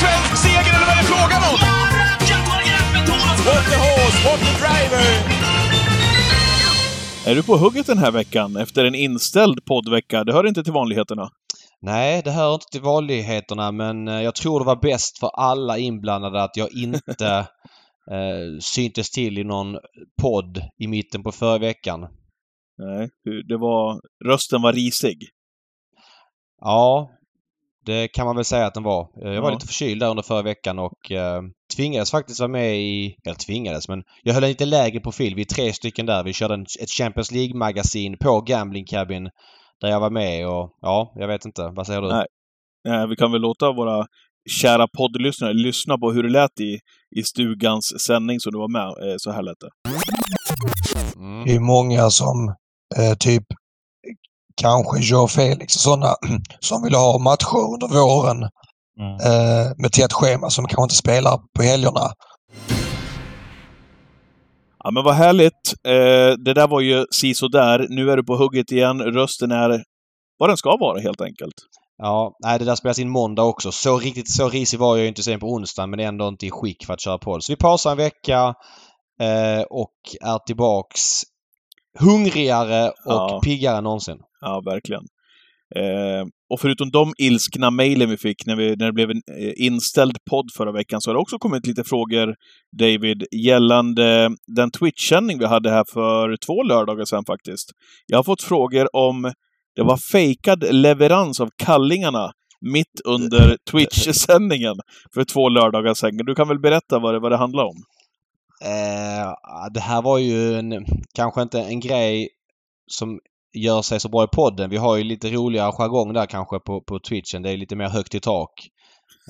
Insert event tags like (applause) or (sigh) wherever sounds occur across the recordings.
svensk seger eller vad är det frågan om? What the horse, what the driver! Är du på hugget den här veckan efter en inställd poddvecka? Det hör inte till vanligheterna. Nej, det hör inte till vanligheterna men eh, jag tror det var bäst för alla inblandade att jag inte (laughs) eh, syntes till i någon podd i mitten på förra veckan. Nej, det var... Rösten var risig. Ja, det kan man väl säga att den var. Eh, Jag var Ja. lite förkyld där under förra veckan och eh, tvingades faktiskt vara med i... Eller tvingades, men jag höll en lite lägre profil. Vi är tre stycken där. Vi körde en, ett Champions League-magasin på Gambling Cabin där jag var med och ja, jag vet inte. Vad säger du? Nej. Nej, vi kan väl låta våra kära poddlyssnare lyssna på hur det lät i, i stugans sändning som du var med. Eh, Så här lät det. Mm. Det är många som eh, typ kanske Joe Felix och sådana (clears throat) som vill ha matcher under våren eh, med tätt schema som kanske inte spelar på helgerna. Ja, men vad härligt. Eh, det där var ju där. Nu är du på hugget igen. Rösten är vad den ska vara, helt enkelt. Ja, nej det där spelas in måndag också. Så riktigt så risig var jag ju inte sen på onsdagen men ändå inte i skick för att köra podd. Så vi pausar en vecka eh, och är tillbaks hungrigare och Ja. piggare än någonsin. Ja, verkligen. Eh, och förutom de ilskna mejlen vi fick när, vi, när det blev en eh, inställd podd förra veckan så har det också kommit lite frågor, David, gällande den Twitch-sändning vi hade här för två lördagar sedan faktiskt. Jag har fått frågor om det var fejkad leverans av kallingarna mitt under (laughs) Twitch-sändningen för två lördagar sedan. Du kan väl berätta vad det, vad det handlar om? Eh, det här var ju en, kanske inte en grej som gör sig så bra i podden. Vi har ju lite roligare jargong där kanske på, på Twitchen. Det är lite mer högt i tak.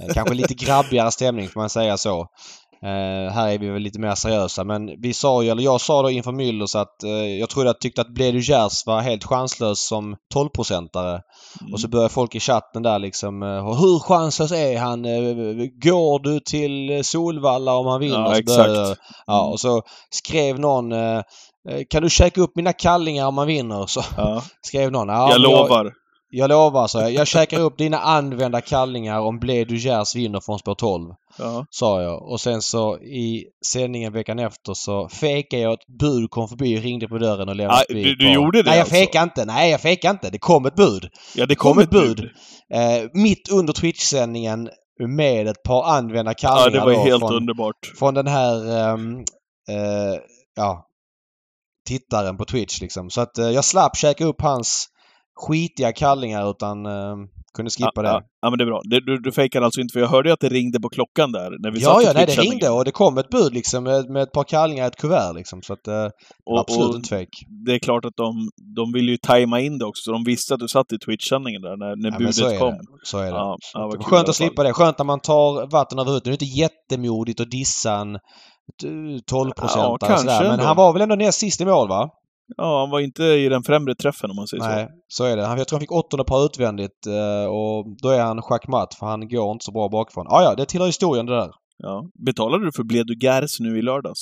Eh, kanske lite (laughs) grabbigare stämning får man säga så. Eh, här är vi väl lite mer seriösa men vi sa ju, eller jag sa då inför Müllers att eh, jag trodde att tyckte att Bledu Gers var helt chanslös som 12-procentare. Och så börjar folk i chatten där liksom eh, Hur chanslös är han? Eh, Går du till Solvalla om han vinner? Ja, Så började- exakt. Ja, och så skrev någon eh, eh, Kan du käka upp mina kallingar om man vinner? Så Ja, (laughs) skrev någon. Ja, jag lovar. Jag, lovar, så jag. Jag käkar upp dina använda kallingar om Blé Dugers vinner från spår 12. Ja. Sa jag. Och sen så i sändningen veckan efter så fejkade jag att bud kom förbi, ringde på dörren och lämnade Ah, förbi du- ett gjorde det Nej, jag alltså? fejkade inte. Nej, jag fejkade inte. Det kom ett bud. ja, det kom kom ett bud. Eh, mitt under Twitch-sändningen med ett par använda kallingar Ja, det var då helt från, underbart. från den här ehm, eh, ja, tittaren på Twitch liksom. Så att eh, jag slapp käka upp hans skitiga kallingar utan eh, kunde skippa ja, det. Ja, ja, men det är bra. Du, du fejkade alltså inte, för jag hörde ju att det ringde på klockan där när vi Ja, ja, nej, det ringde och det kom ett bud liksom med, med ett par kallingar i ett kuvert liksom. Så att eh, Och- absolut och inte fake. Det är klart att de, de ville ju tajma in det också, så de visste att du satt i Twitch-sändningen där när, när Ja, så budet är kom. det. Så är det. Ja, Så ja, det skönt att slippa det. Skönt när man tar vatten över huvudet. Det är inte jättemodigt att dissa en 12 Ja, procentare kanske sådär. Men ändå. han var väl ändå näst sist i mål va? Ja, han var inte i den främre träffen om man säger Nej, så. så är det. Jag tror han fick åttonde par utvändigt eh, och då är han schackmatt för han går inte så bra bakifrån. Ah, ja, det tillhör historien det där. Ja. Betalade du för Bledu Gers nu i lördags?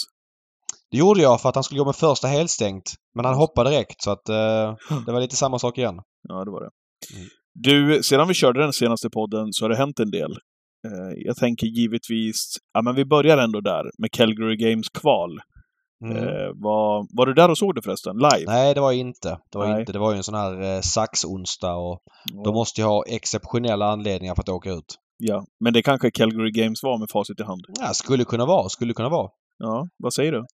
Det gjorde jag för att han skulle gå med första helstängt. Men han hoppade direkt så att eh, (laughs) det var lite samma sak igen. Ja, det var det. Mm. Du, sedan vi körde den senaste podden så har det hänt en del. Eh, Jag tänker givetvis, ja men vi börjar ändå där med Calgary Games kval. Mm. Eh, var, var du där och såg det förresten? Live? Nej, det var jag inte. Det var Nej. inte. Det var ju en sån här eh, saxonsdag och Ja. de måste ju ha exceptionella anledningar för att åka ut. Ja, men det kanske Calgary Games var med facit i hand. Ja, skulle kunna vara. Skulle kunna vara. Ja, vad säger du?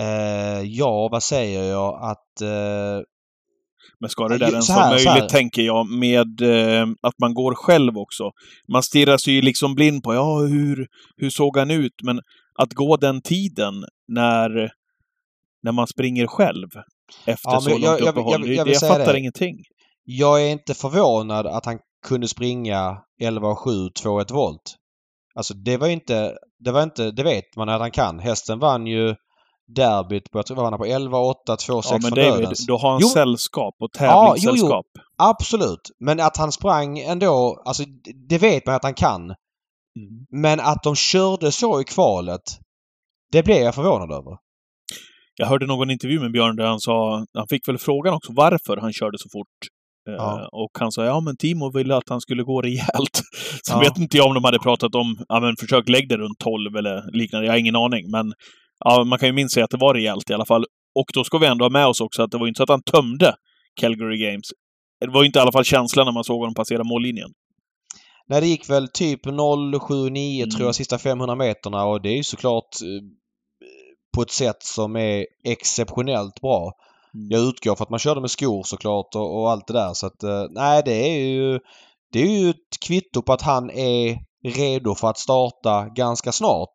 Eh, ja, vad säger jag? Att... Eh, Men ska det Ja, där ens vara möjligt, tänker jag, med eh, att man går själv också. Man stirrar sig ju liksom blind på, ja, hur, hur såg han ut? Men att gå den tiden när, när man springer själv efter Ja, så långt jag- uppehåll, jag- jag jag fattar det. ingenting. jag är inte förvånad att han kunde springa 11,7 2,1 volt. Alltså det var inte... Det var inte... Det vet man att han kan. Hästen vann ju derbyt på, jag tror han på 11, 8, 2, 6 Ja, men David, dödens. du har en Jo. sällskap och Ja, jo, jo. tävlingssällskap. Absolut. Men att han sprang ändå, alltså det vet man att han kan. Mm. Men att de körde så i kvalet, det blev jag förvånad över. Jag hörde någon intervju med Björn där han sa, han fick väl frågan också varför han körde så fort Ja. Och han sa ja men Timo ville att han skulle gå (laughs) rejält. Så Ja. vet inte jag om de hade pratat om, ja men försök lägg det runt 12 eller liknande. Jag har ingen aning. Men ja, man kan ju minst säga att det var rejält i alla fall. Och då ska vi ändå ha med oss också att det var inte så att han tömde Calgary Games. Det var inte i alla fall känslan när man såg honom passera mållinjen. Nej, det gick väl typ 079 Mm. tror jag sista 500 meterna och det är ju såklart eh, på ett sätt som är exceptionellt bra. Mm. Jag utgår för att man körde med skor såklart och, och allt det där så att eh, nej det är ju det är ju ett kvitto på att han är redo för att starta ganska snart.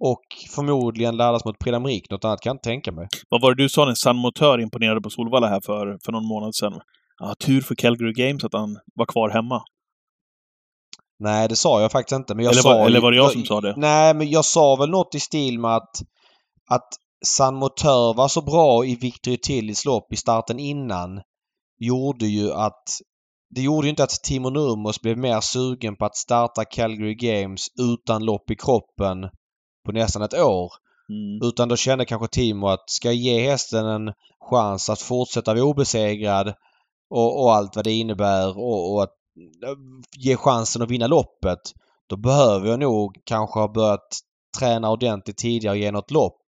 Och förmodligen laddas mot Prix. Något annat kan jag inte tänka mig. Vad var det du sa när San Motör imponerade på Solvalla här för, för någon månad sedan? Ja, tur för Calgary Games att han var kvar hemma. Nej, det sa jag faktiskt inte. Men jag Eller sa, var- eller var det jag som sa det? Nej, men jag sa väl något i stil med att, att San Motör var så bra i Victory Tillys lopp i starten innan. Gjorde ju att... Det gjorde ju inte att Timo Nurmos blev mer sugen på att starta Calgary Games utan lopp i kroppen på nästan ett år. Mm. Utan då kände kanske Timo att ska jag ge hästen en chans att fortsätta vara obesegrad och, och allt vad det innebär och, och att ge chansen att vinna loppet. Då behöver jag nog kanske ha börjat träna ordentligt tidigare och ge något lopp.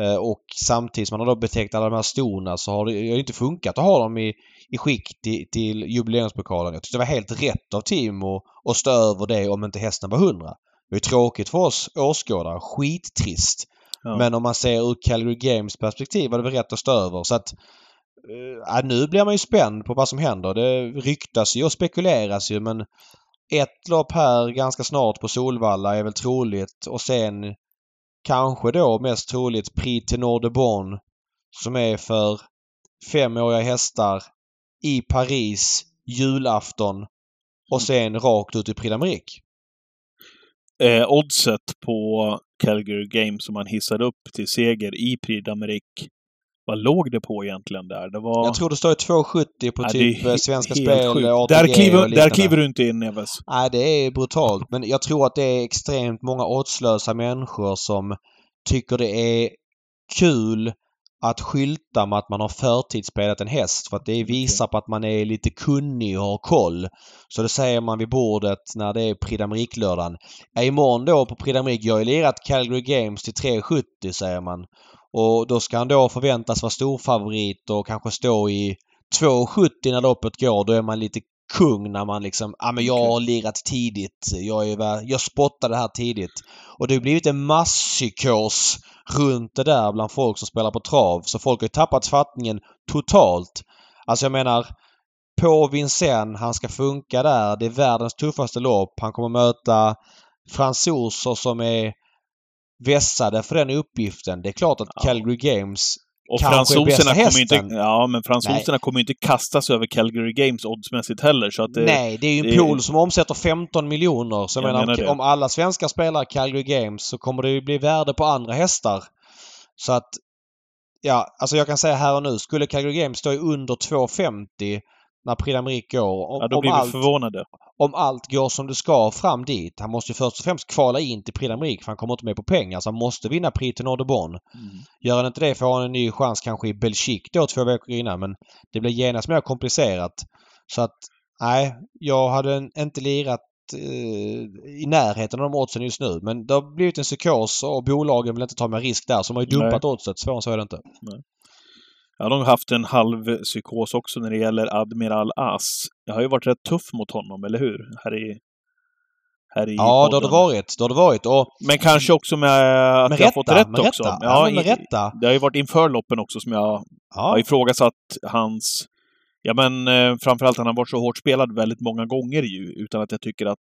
Eh, och samtidigt som man har då betecknat alla de här stona så har det ju inte funkat att ha dem i, i skick till, till jubileumspokalen. Jag tyckte det var helt rätt av Timo att stå över det om inte hästen var hundra. Det är tråkigt för oss åskådare. Skittrist. Ja. Men om man ser ur Calgary Games perspektiv var det väl rätt att stå över. Så att, eh, Eh, ja, nu blir man ju spänd på vad som händer. Det ryktas ju och spekuleras ju men ett lopp här ganska snart på Solvalla är väl troligt och sen kanske då mest troligt Prix Tenor de Bon som är för femåriga hästar i Paris julafton och sen rakt ut i Prix d'Amérique. Eh, oddset på Calgary Games som man hissade upp till seger i Prix d'Amérique. Vad låg det på egentligen där? Det var... Jag tror det står 2,70 på Ja, typ eh, Svenska Spel. ATG där, kliver, och där kliver du inte in, Neves. Nej, det är brutalt. Men jag tror att det är extremt många oddslösa människor som tycker det är kul att skylta med att man har förtidsspelat en häst för att det visar på att man är lite kunnig och har koll. Så det säger man vid bordet när det är Prix d'Amérique-lördagen. Ja, imorgon då på Prix d'Amérique, jag har ju lirat Calgary Games till 3,70 säger man. Och då ska han då förväntas vara storfavorit och kanske stå i 2,70 när loppet går. Då är man lite kung när man liksom, ja men jag har lirat tidigt. Jag, är, jag spottade här tidigt. Och det har blivit en masspsykos runt det där bland folk som spelar på trav. Så folk har tappat fattningen totalt. Alltså jag menar på Vincennes, han ska funka där. Det är världens tuffaste lopp. Han kommer möta fransoser som är vässade för den uppgiften. Det är klart att Ja. Calgary Games Och fransoserna kommer inte... Ja, men fransoserna kommer inte kastas över Calgary Games oddsmässigt heller, så att det... Nej, det är ju en pool som omsätter 15 miljoner. Så jag Jag menar, menar om, alla svenskar spelar Calgary Games så kommer det ju bli värde på andra hästar. Så att... Ja, alltså jag kan säga här och nu. Skulle Calgary Games stå under 2,50 när Prix går. Om, Ja, då blir vi allt, förvånade. Om allt går som det ska fram dit. Han måste ju först och främst kvala in till Prix d'Amérique för han kommer inte med på pengar. Så han måste vinna Prix Tenor de Bon. Gör han inte det får han en ny chans kanske i Belgique då två veckor innan. Men det blir genast mer komplicerat. Så att nej, jag hade inte lirat eh, i närheten av de oddsen just nu. Men det har blivit en psykos och bolagen vill inte ta mer risk där. Så de har ju dumpat oddset. Svårare så är det inte. Ja, de har haft en halv psykos också när det gäller Admiral As. Det har ju varit rätt tuff mot honom, eller hur? Här i... Här i Ja, det har det varit. Det har det varit. Och Men kanske också med att med jag har rätta. fått rätt med också. rätta. Ja, men med i- rätta. Det har ju varit inför loppen också som jag har Ja. ifrågasatt hans... Ja, men eh, framförallt han har varit så hårt spelad väldigt många gånger ju, utan att jag tycker att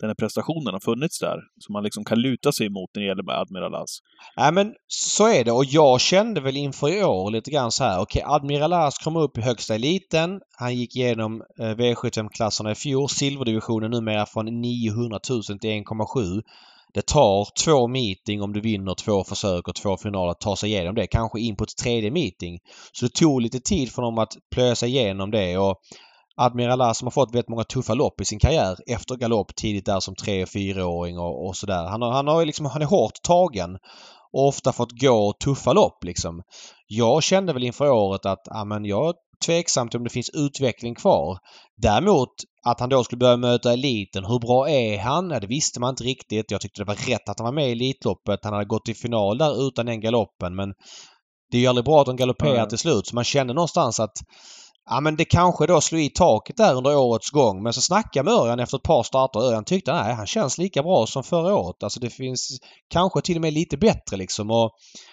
den här prestationen har funnits där. Som man liksom kan luta sig emot när det gäller Admiral As. Nej men så är det och jag kände väl inför i år lite grann så här. Okej, Admiral As kom upp i högsta eliten. Han gick igenom eh, V75-klasserna i fjol. Silverdivisionen numera från 900 000 till 1,7. Det tar två meeting om du vinner två försök och två finaler att ta sig igenom det. Kanske in på ett tredje meeting. Så det tog lite tid för dem att plöja sig igenom det och Admiral As som har fått väldigt många tuffa lopp i sin karriär efter galopp tidigt där som tre och fyraåring och, och sådär. Han, har, han, har liksom, han är hårt tagen och ofta fått gå tuffa lopp liksom. Jag kände väl inför året att ja, men jag tveksamt om det finns utveckling kvar. Däremot att han då skulle börja möta eliten. Hur bra är han? Ja, det visste man inte riktigt. Jag tyckte det var rätt att han var med i Elitloppet. Han hade gått till final där utan den galoppen men det är ju aldrig bra att de galopperar Nej. till slut. Så man kände någonstans att Ja men det kanske då slog i taket där under årets gång. Men så snackade med Örjan efter ett par starter. Örjan tyckte nej han känns lika bra som förra året. Alltså det finns kanske till och med lite bättre liksom. Och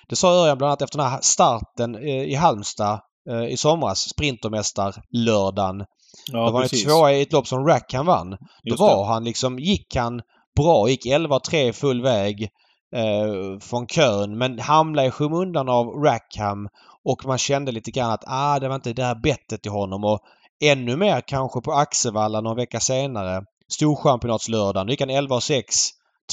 det sa Örjan bland annat efter den här starten eh, i Halmstad eh, i somras. Sprintermästarlördagen. Ja, Då var precis. tvåa i ett lopp som Rackham vann. Då Just var det. han liksom, gick han bra. Gick 11-3 full väg eh, från kön men hamnade i skymundan av Rackham och man kände lite grann att ah, det var inte det där bettet i honom och ännu mer kanske på Axevalla någon vecka senare. Storchampionatslördagen. Då gick han 11-6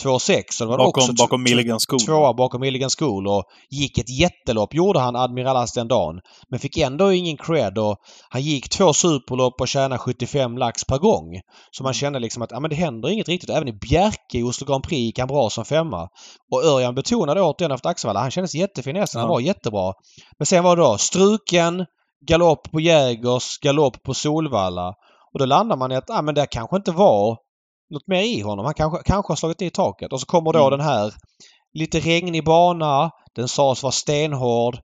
2-6. Så det var Bakom, också bakom Milligan School. Tvåa bakom Milligan School och gick ett jättelopp gjorde han Admiral As den dagen. Men fick ändå ingen cred och han gick två superlopp och tjänade 75 lax per gång. Så man kände liksom att ja, men det händer inget riktigt. Även i Bjerke i Oslo Grand Prix gick han bra som femma. Och Örjan betonade återigen efter Axevalla, han kändes jättefin hästen. Han var jättebra. Men sen var det då struken, galopp på Jägers, galopp på Solvalla. Och då landar man i att ja, men det kanske inte var något mer i honom. Han kanske, kanske har slagit i taket. Och så kommer då Mm. den här lite regnig bana. Den sades vara stenhård.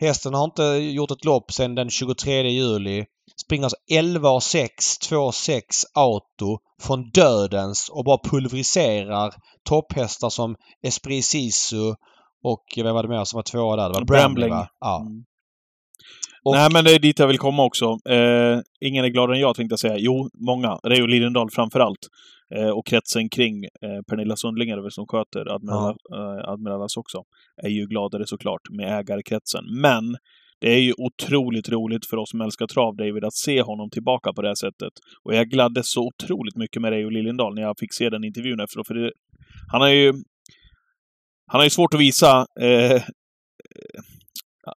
Hästen har inte gjort ett lopp sedan den 23 juli. Springer alltså 11 och 6, 2 6 auto från dödens och bara pulveriserar topphästar som Esprit Sisu och vad var det mer som var tvåa där? Det var Brambling va? Ja. Mm. Och- Nej, men det är dit jag vill komma också. Eh, ingen är gladare än jag, tänkte jag säga. Jo, många. Reijo Liljendahl framför allt. Eh, och kretsen kring eh, Pernilla Sundling är det väl som sköter Admiral, eh, Admiralas också. Är ju gladare såklart med ägarkretsen. Men det är ju otroligt roligt för oss som älskar trav, David, att se honom tillbaka på det här sättet. Och jag gladdes så otroligt mycket med Reijo Liljendahl när jag fick se den intervjun efteråt. För det, han har ju... Han har ju svårt att visa eh,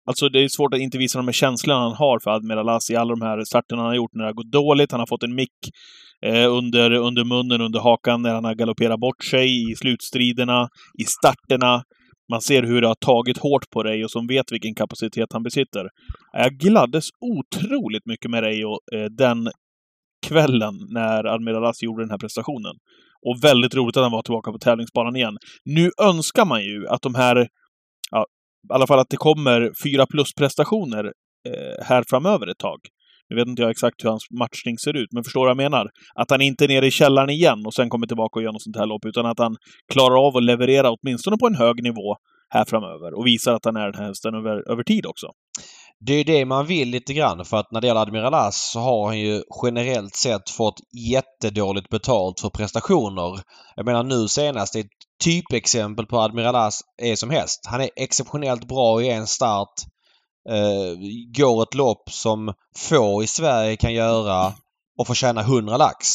Alltså det är svårt att inte visa de här känslorna han har för Admiral As i alla de här starterna han har gjort när det har gått dåligt. Han har fått en mick eh, Eh, under, under munnen, under hakan när han har galopperat bort sig i slutstriderna, i starterna. Man ser hur det har tagit hårt på Reijo som vet vilken kapacitet han besitter. Jag gladdes otroligt mycket med Reijo eh, den kvällen när Admiral Assi gjorde den här prestationen. Och väldigt roligt att han var tillbaka på tävlingsbanan igen. Nu önskar man ju att de här ja, i alla fall att det kommer fyra plus-prestationer eh, här framöver ett tag. Nu vet inte jag exakt hur hans matchning ser ut, men förstår vad jag menar? Att han inte är nere i källaren igen och sen kommer tillbaka och gör något sånt här lopp, utan att han klarar av att leverera åtminstone på en hög nivå här framöver och visar att han är den här hästen över, över tid också. Det är det man vill lite grann för att när det gäller Admiral As så har han ju generellt sett fått jättedåligt betalt för prestationer. Jag menar nu senast, ett typexempel på Admiral As är som häst. Han är exceptionellt bra i en start. Eh, går ett lopp som få i Sverige kan göra och får tjäna 100 lax.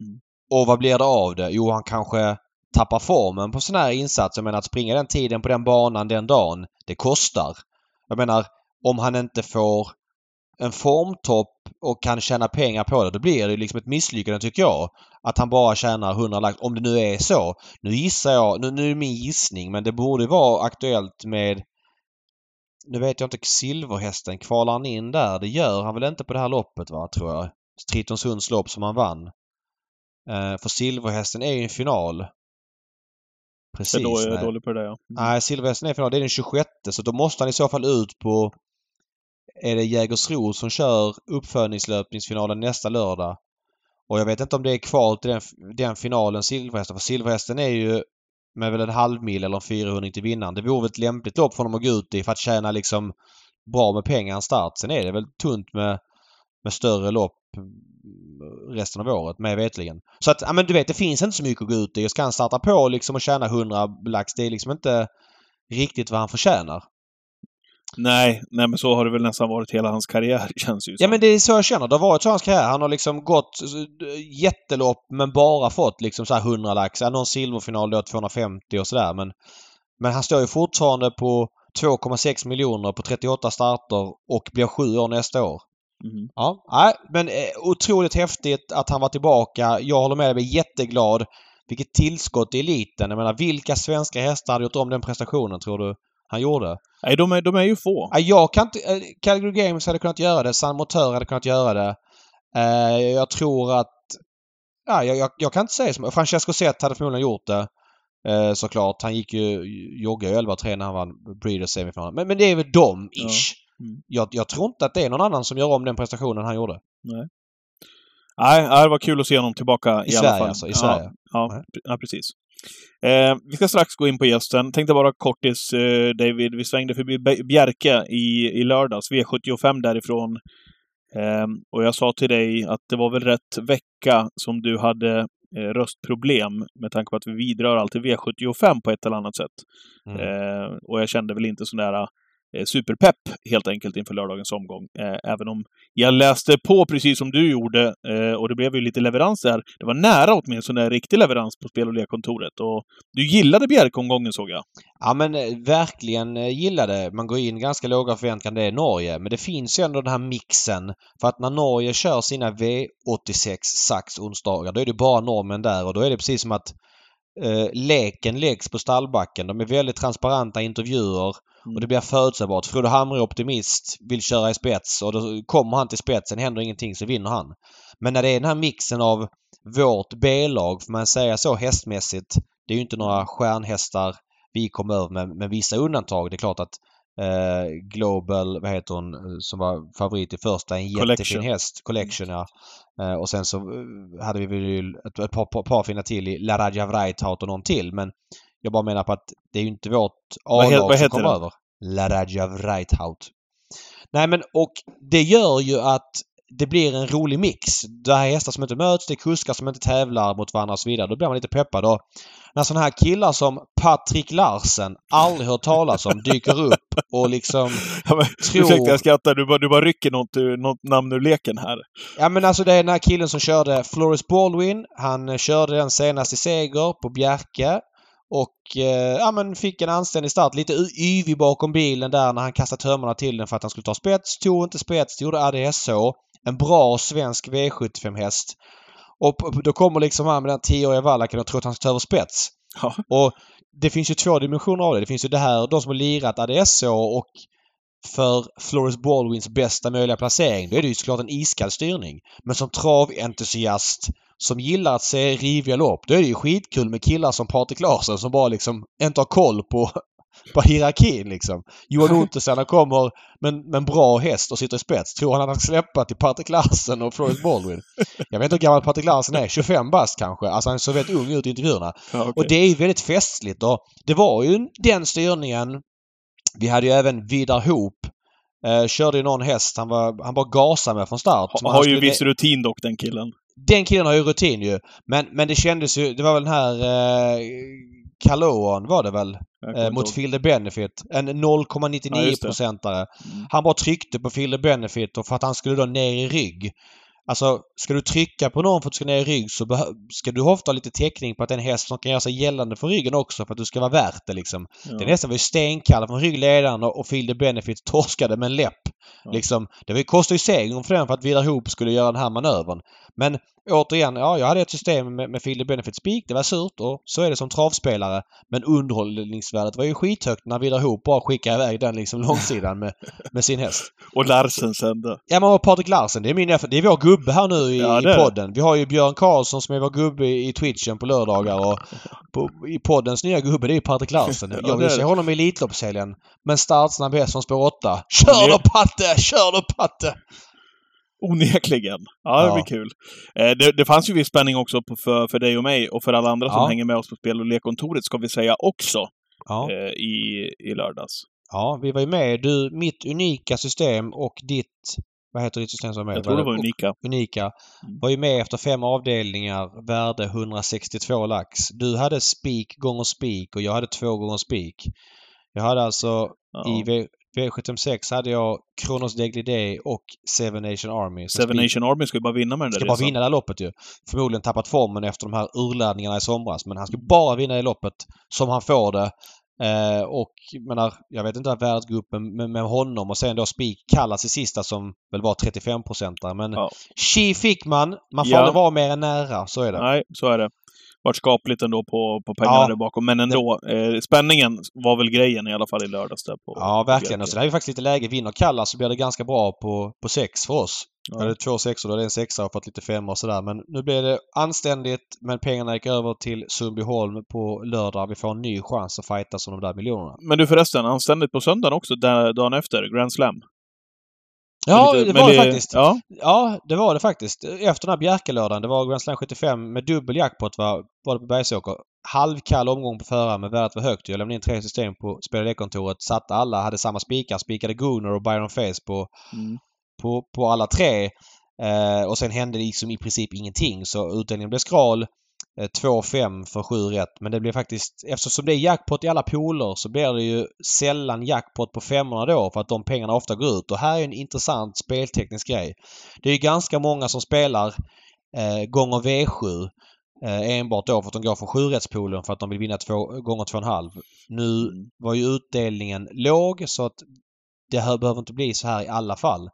Mm. Och vad blir det av det? Jo, han kanske tappar formen på sådana här insatser. Jag menar att springa den tiden på den banan den dagen, det kostar. Jag menar, om han inte får en formtopp och kan tjäna pengar på det, då blir det liksom ett misslyckande tycker jag. Att han bara tjänar 100 lax, om det nu är så. Nu gissar jag, nu, nu är min gissning, men det borde vara aktuellt med nu vet jag inte, silverhästen, kvalar han in där? Det gör han väl inte på det här loppet va, tror jag. Tritonsunds lopp som han vann. Eh, för silverhästen är ju en final. Precis. Då är jag nej. dålig på det ja. Nej, silverhästen är final. Det är den 26 så då måste han i så fall ut på... Är det Jägersro som kör uppfödningslöpningsfinalen nästa lördag? Och jag vet inte om det är kval till den, den finalen, silverhästen. För silverhästen är ju med väl en halvmil eller en 400 till vinnaren. Det vore väl ett lämpligt lopp för honom att gå ut i för att tjäna liksom bra med pengar en start. Sen är det väl tunt med, med större lopp resten av året med vetligen. Så att, ja men du vet, det finns inte så mycket att gå ut i. Och ska han starta på liksom och tjäna 100 lax, det är liksom inte riktigt vad han förtjänar. Nej, nej, men så har det väl nästan varit hela hans karriär, (laughs) känns ju Ja som. men det är så jag känner. Det har varit så hans karriär. Han har liksom gått eh, jättelopp men bara fått liksom så här 100 lax. Ja, någon silverfinal då 250 och sådär men... Men han står ju fortfarande på 2,6 miljoner på 38 starter och blir sju år nästa år. Mhm. Ja, nej, men eh, otroligt häftigt att han var tillbaka. Jag håller med. Jag blir jätteglad. Vilket tillskott i eliten. Jag menar vilka svenska hästar hade gjort om den prestationen tror du? Han gjorde. Nej, de är, de är ju få. Ja, jag kan inte... eh, Calgary Games hade kunnat göra det. San Motör hade kunnat göra det. Eh, jag tror att... Ja, jag, jag, kan inte säga som... Francesco Zet hade förmodligen gjort det. Eh, såklart. Han gick ju... Joggade ju 11-3 när han vann Breeders semifinal. Men, men det är väl de, Ja. ish. Mm. Jag, jag tror inte att det är någon annan som gör om den prestationen han gjorde. Nej, det var kul att se honom tillbaka i, I alla Sverige fall. alltså. I Ja, Sverige. Ja, Nej. pre- ja precis. Eh, vi ska strax gå in på gästen. Tänkte bara kortis, eh, David. Vi svängde förbi Bjerke i, i lördags, V75 därifrån. Eh, och jag sa till dig att det var väl rätt vecka som du hade eh, röstproblem med tanke på att vi vidrör alltid V75 på ett eller annat sätt. Mm. Eh, och jag kände väl inte sån där eh, Eh, superpepp helt enkelt inför lördagens omgång. Eh, även om jag läste på precis som du gjorde eh, och det blev ju lite leverans där. Det var nära åtminstone en riktig leverans på spel och lekkontoret. Och du gillade Bjerke-omgången såg jag. Ja men verkligen gillade. Man går in ganska låga förväntningar. Det är Norge. Men det finns ju ändå den här mixen. För att när Norge kör sina V86 Sax onsdagar då är det bara normen där och då är det precis som att eh, leken läggs på stallbacken. De är väldigt transparenta intervjuer och det blir förutsägbart. Frode Hamre är optimist, vill köra i spets och då kommer han till spetsen, händer ingenting så vinner han. Men när det är den här mixen av vårt B-lag, får man säga så hästmässigt. Det är ju inte några stjärnhästar vi kom över med, med vissa undantag. Det är klart att eh, Global, vad heter hon, eh, som var favorit i första, en jättefin Collection. häst. Collection ja. Eh, och sen så eh, hade vi väl ett, ett par, par, par fina till i La Raja Vreithout och någon till. Men jag bara menar på att det är ju inte vårt A-lag som kommer över. La Raja Vreithout. Nej men och det gör ju att det blir en rolig mix. Det här är hästar som inte möts, det är kuskar som inte tävlar mot varandra och så vidare. Då blir man lite peppad. Och när sådana här killar som Patrik Larsen, aldrig hört talas om, dyker upp och liksom... (laughs) Ja, men, Tror- Ursäkta, jag skrattar. Du bara, du bara rycker något, något namn ur leken här. Ja men alltså det är den här killen som körde Floris Baldwin. Han eh, körde den senast i seger på Bjerke. Och eh, ja men fick en anständig start. Lite yvig bakom bilen där när han kastade tömmarna till den för att han skulle ta spets. Tog inte spets, gjorde ADSH. En bra svensk V75-häst. Och då kommer liksom han med den 10-åriga Wallacken och tror att han ska ta över spets. Ja. Och det finns ju två dimensioner av det. Det finns ju det här, de som har lirat ADSH och för Floris Baldwins bästa möjliga placering, då är det ju såklart en iskall styrning. Men som traventusiast som gillar att se riviga lopp, då är det ju skitkul med killar som Patrik Larsson som bara liksom inte har koll på, på hierarkin liksom. Johan (laughs) Ottosson han kommer med, med en bra häst och sitter i spets. Tror han att han ska släppa till Patrik Larsen och Floris Baldwin? Jag vet inte hur gammal Patrik Larsen är. 25 bast kanske. Alltså han såg väldigt ung ut i intervjuerna. Ja, okej. Och det är ju väldigt festligt och det var ju den styrningen. Vi hade ju även Vidar Hoop. Eh, körde ju någon häst han, var, han bara gasade med från start. Ha, har ju skulle- viss rutin dock, den killen. Den killen har ju rutin ju. Men, men det kändes ju... Det var väl den här... Eh, Kaloan var det väl? Eh, mot ihåg. Field Benefit. En Ja, 0,99 just det. procentare. Mm. Han bara tryckte på Field Benefit och för att han skulle då ner i rygg. Alltså, ska du trycka på någon för att du ska ner i rygg så ska du ofta ha lite täckning på att det är en häst som kan göra sig gällande för ryggen också för att du ska vara värt det liksom. Ja. Den hästen var ju stenkall från ryggledaren och och Field Benefit (laughs) torskade med en läpp. Ja. Liksom, det kostade ju segern för den för att Vidar Hoop skulle göra den här manövern. Men återigen, ja, jag hade ett system med, med Field Benefit Speak. Det var surt och så är det som travspelare. Men underhållningsvärdet var ju skithögt när Vidar Hoop bara skickade iväg den liksom långsidan med, med sin häst. (laughs) Och Larsen sände. Ja men och Patrik Larsen, det är min. Det är vår gubbe här nu i, Ja, i podden. Vi har ju Björn Karlsson som är vår gubbe i Twitchen på lördagar och på, i poddens nya gubbe det är ju Patrik Larsen. (laughs) Ja, Jag vill se honom i Elitloppshelgen. Men startsnabb häst från spår 8. Kör då Patte! Kör då Patte! Onekligen. Ja, det Ja. blir kul. Eh, det, det fanns ju viss spänning också på, för, för dig och mig och för alla andra som Ja. hänger med oss på spel och lekkontoret, ska vi säga också, Ja. eh, i, i lördags. ja, vi var ju med. Du, mitt unika system och ditt... Vad heter ditt system som är med? Jag tror det var unika. Unika. Mm. Var ju med efter fem avdelningar, värde 162 lax. Du hade spik gånger spik och jag hade två gånger spik. Jag hade alltså Ja. i V76 hade jag Kronos Deglidé och Seven Nation Army. Seven. Nation Army ska ju bara vinna med den Ska där bara resan. vinna det här loppet ju. Förmodligen tappat formen efter de här urladdningarna i somras. Men han ska bara vinna det loppet som han får det. Eh, och menar, jag vet inte vad värdet går upp med, med, med honom och sen då spik Kallas i sista som väl var 35 procentare Men Ja. Chi fick man. Man får Ja. aldrig vara mer än nära. Så är det. Nej, så är det. Varit skapligt ändå på, på pengarna Ja. där bakom. Men ändå, eh, spänningen var väl grejen i alla fall i lördags där på Ja, verkligen. Och så det är ju faktiskt lite läge. Vinner Kallas så blir det ganska bra på, på sex för oss. Ja. Ja. Det är två sexor, då det en sexa och fått lite femmor och sådär. Men nu blir det anständigt. Men pengarna gick över till Sundbyholm på lördag. Vi får en ny chans att fightas om de där miljonerna. Men du förresten, anständigt på söndagen också, där, dagen efter, Grand Slam. Ja, lite- det var det faktiskt. Ja, Ja, det var det faktiskt. Efter den här Bjerkelördagen. Det var Grand Slam 75 med dubbel jackpot var, var det på Bergsåker. Halvkall omgång på förhand men värdet var högt. Jag lämnade in tre system på spelare-kontoret. Satte alla, hade samma spikar. Spikade Gunnar och Byron Face på, mm. på, på alla tre. Eh, och sen hände liksom i princip ingenting så utdelningen blev skral. Eh, 2-5 för 7 rätt. Men det blev faktiskt, eftersom det är jackpot i alla pooler så blir det ju sällan jackpot på femmorna då för att de pengarna ofta går ut. Och här är en intressant spelteknisk grej. Det är ju ganska många som spelar eh, gånger V7 eh, enbart då för att de går från 7 för att de vill vinna två, gånger 2,5. Nu var ju utdelningen låg så att det här behöver inte bli så här i alla fall.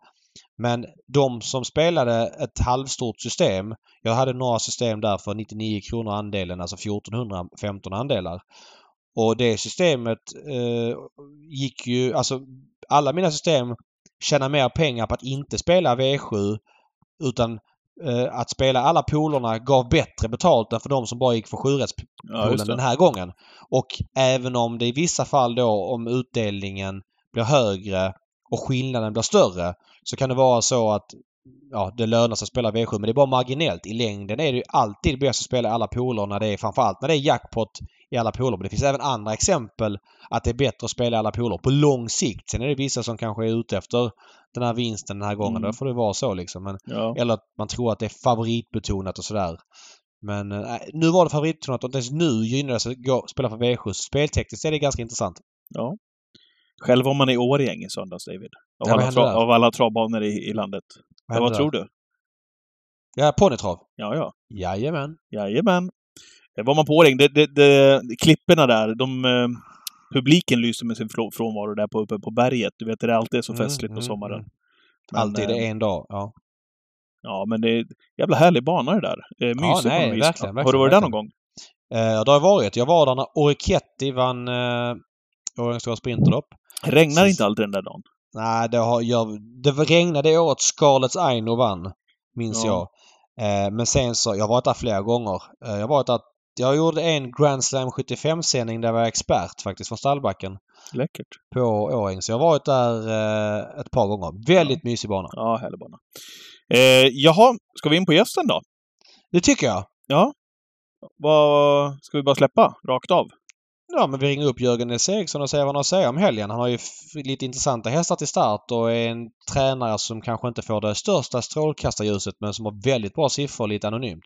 Men de som spelade ett halvstort system. Jag hade några system där för 99 kronor andelen, alltså 1415 andelar. Och det systemet eh, gick ju, alltså alla mina system tjänar mer pengar på att inte spela V7 utan eh, att spela alla polerna gav bättre betalt än för de som bara gick för 7 ja den här gången. Och även om det i vissa fall då om utdelningen blir högre och skillnaden blir större så kan det vara så att ja, det lönar sig att spela V7 men det är bara marginellt. I längden är det ju alltid bäst att spela alla poler när det är framförallt när det är jackpot i alla poler. Men det finns även andra exempel att det är bättre att spela alla poler på lång sikt. Sen är det vissa som kanske är ute efter den här vinsten den här gången. Mm. Då får det vara så liksom. Men, Ja. eller att man tror att det är favoritbetonat och sådär. Men eh, nu var det favoritbetonat och inte ens nu gynnar det att spela för V7. Speltekniskt är det ganska intressant. ja. Själv var man i Årjäng i söndags, David. Av, Ja, vad alla, tra- av alla travbanor i, i landet. Ja, vad där? tror du? Ja, ponnytrav. Ja, ja. Jajamän. Jajamän. Eh, Var man på Årjäng, det, det, det, klipporna där, de... Eh, publiken lyste med sin frå- frånvaro där på, uppe på berget. Du vet, det är alltid så Mm, festligt på mm, sommaren. mm. Men, Alltid eh, det är en dag. Ja. Ja, men det är jävla härlig bana det där. Eh, mysigt på nej, vis. verkligen, Har du verkligen, varit där någon verkligen. gång? Eh, det har varit. Jag var där när Oriketti vann eh, Årjängs stora sprinterlopp. Regnar Så- inte alltid den där dagen? Nej, det, har, jag, det regnade det året Scarlets Aino vann. Minns Ja. jag. Eh, men sen så, jag har varit där flera gånger. Eh, jag har varit där, jag gjorde en Grand Slam 75-sändning där jag var expert faktiskt från stallbacken Läckert. på Årjäng. Så jag har varit där eh, ett par gånger. Väldigt mysig bana. Ja, härlig bana. Eh, jaha, ska vi in på gästen då? Det tycker jag. Ja. Vad ska vi bara släppa rakt av? Ja, men vi ringer upp Jörgen S. Eriksson och säger vad han har att säga om helgen. Han har ju lite intressanta hästar till start och är en tränare som kanske inte får det största strålkastarljuset men som har väldigt bra siffror lite anonymt.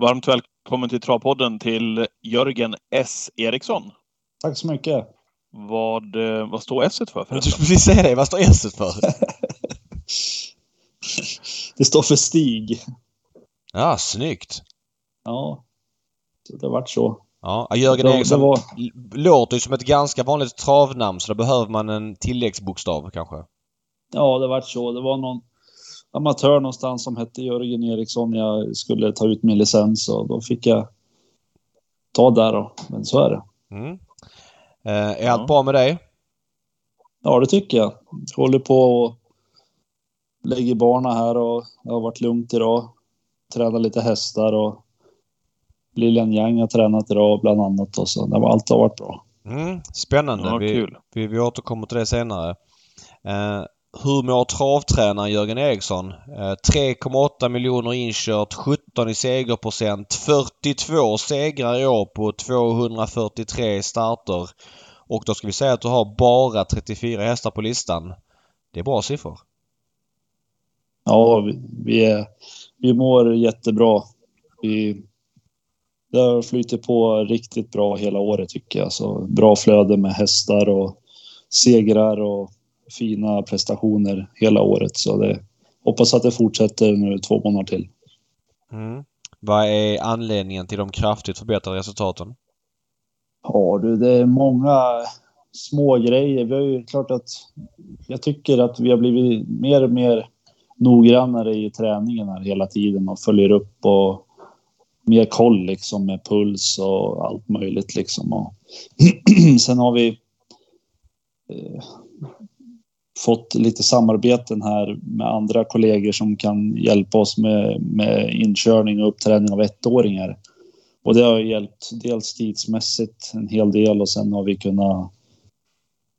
Varmt välkommen till Travpodden till Jörgen S. Eriksson. Tack så mycket. Vad, eh, vad står S för Jag förresten? skulle precis säga det. Vad står S för? (laughs) Det står för Stig. Ja, snyggt. Ja, det vart så. Ja, Jörgen Det- det Eriksson var- låter ju som ett ganska vanligt travnamn så då behöver man en tilläggsbokstav kanske. Ja, det vart så. Det var någon amatör någonstans som hette Jörgen Eriksson. Jag skulle ta ut min licens och då fick jag ta där då. Men så är det. Mm. Eh, är Ja. allt bra med dig? Ja, det tycker jag. Håller på och lägger barna här och det har varit lugnt idag. Tränar lite hästar och Lilian Yang har tränat idag bland annat och så. Det var, allt har varit bra. Mm. Spännande. Ja, vi, kul. Vi, vi återkommer till det senare. Eh, hur mår travtränaren Jörgen Eriksson? Eh, 3,8 miljoner inkört, 17 i segerprocent, 42 segrar i år på 243 starter. Och då ska vi säga att du har bara 34 hästar på listan. Det är bra siffror. Ja, vi, vi, är, vi mår jättebra. Vi, det har flyttit på riktigt bra hela året tycker jag. Så bra flöde med hästar och segrar och fina prestationer hela året. Så det, hoppas att det fortsätter nu två månader till. Mm. Vad är anledningen till de kraftigt förbättrade resultaten? Ja du, det är många små grejer. Vi har ju klart att jag tycker att vi har blivit mer och mer noggrannare i träningen här hela tiden och följer upp och mer koll liksom med puls och allt möjligt liksom. Och (clears throat) sen har vi eh, fått lite samarbeten här med andra kollegor som kan hjälpa oss med, med inkörning och uppträning av ettåringar. Och det har hjälpt dels tidsmässigt en hel del och sen har vi kunnat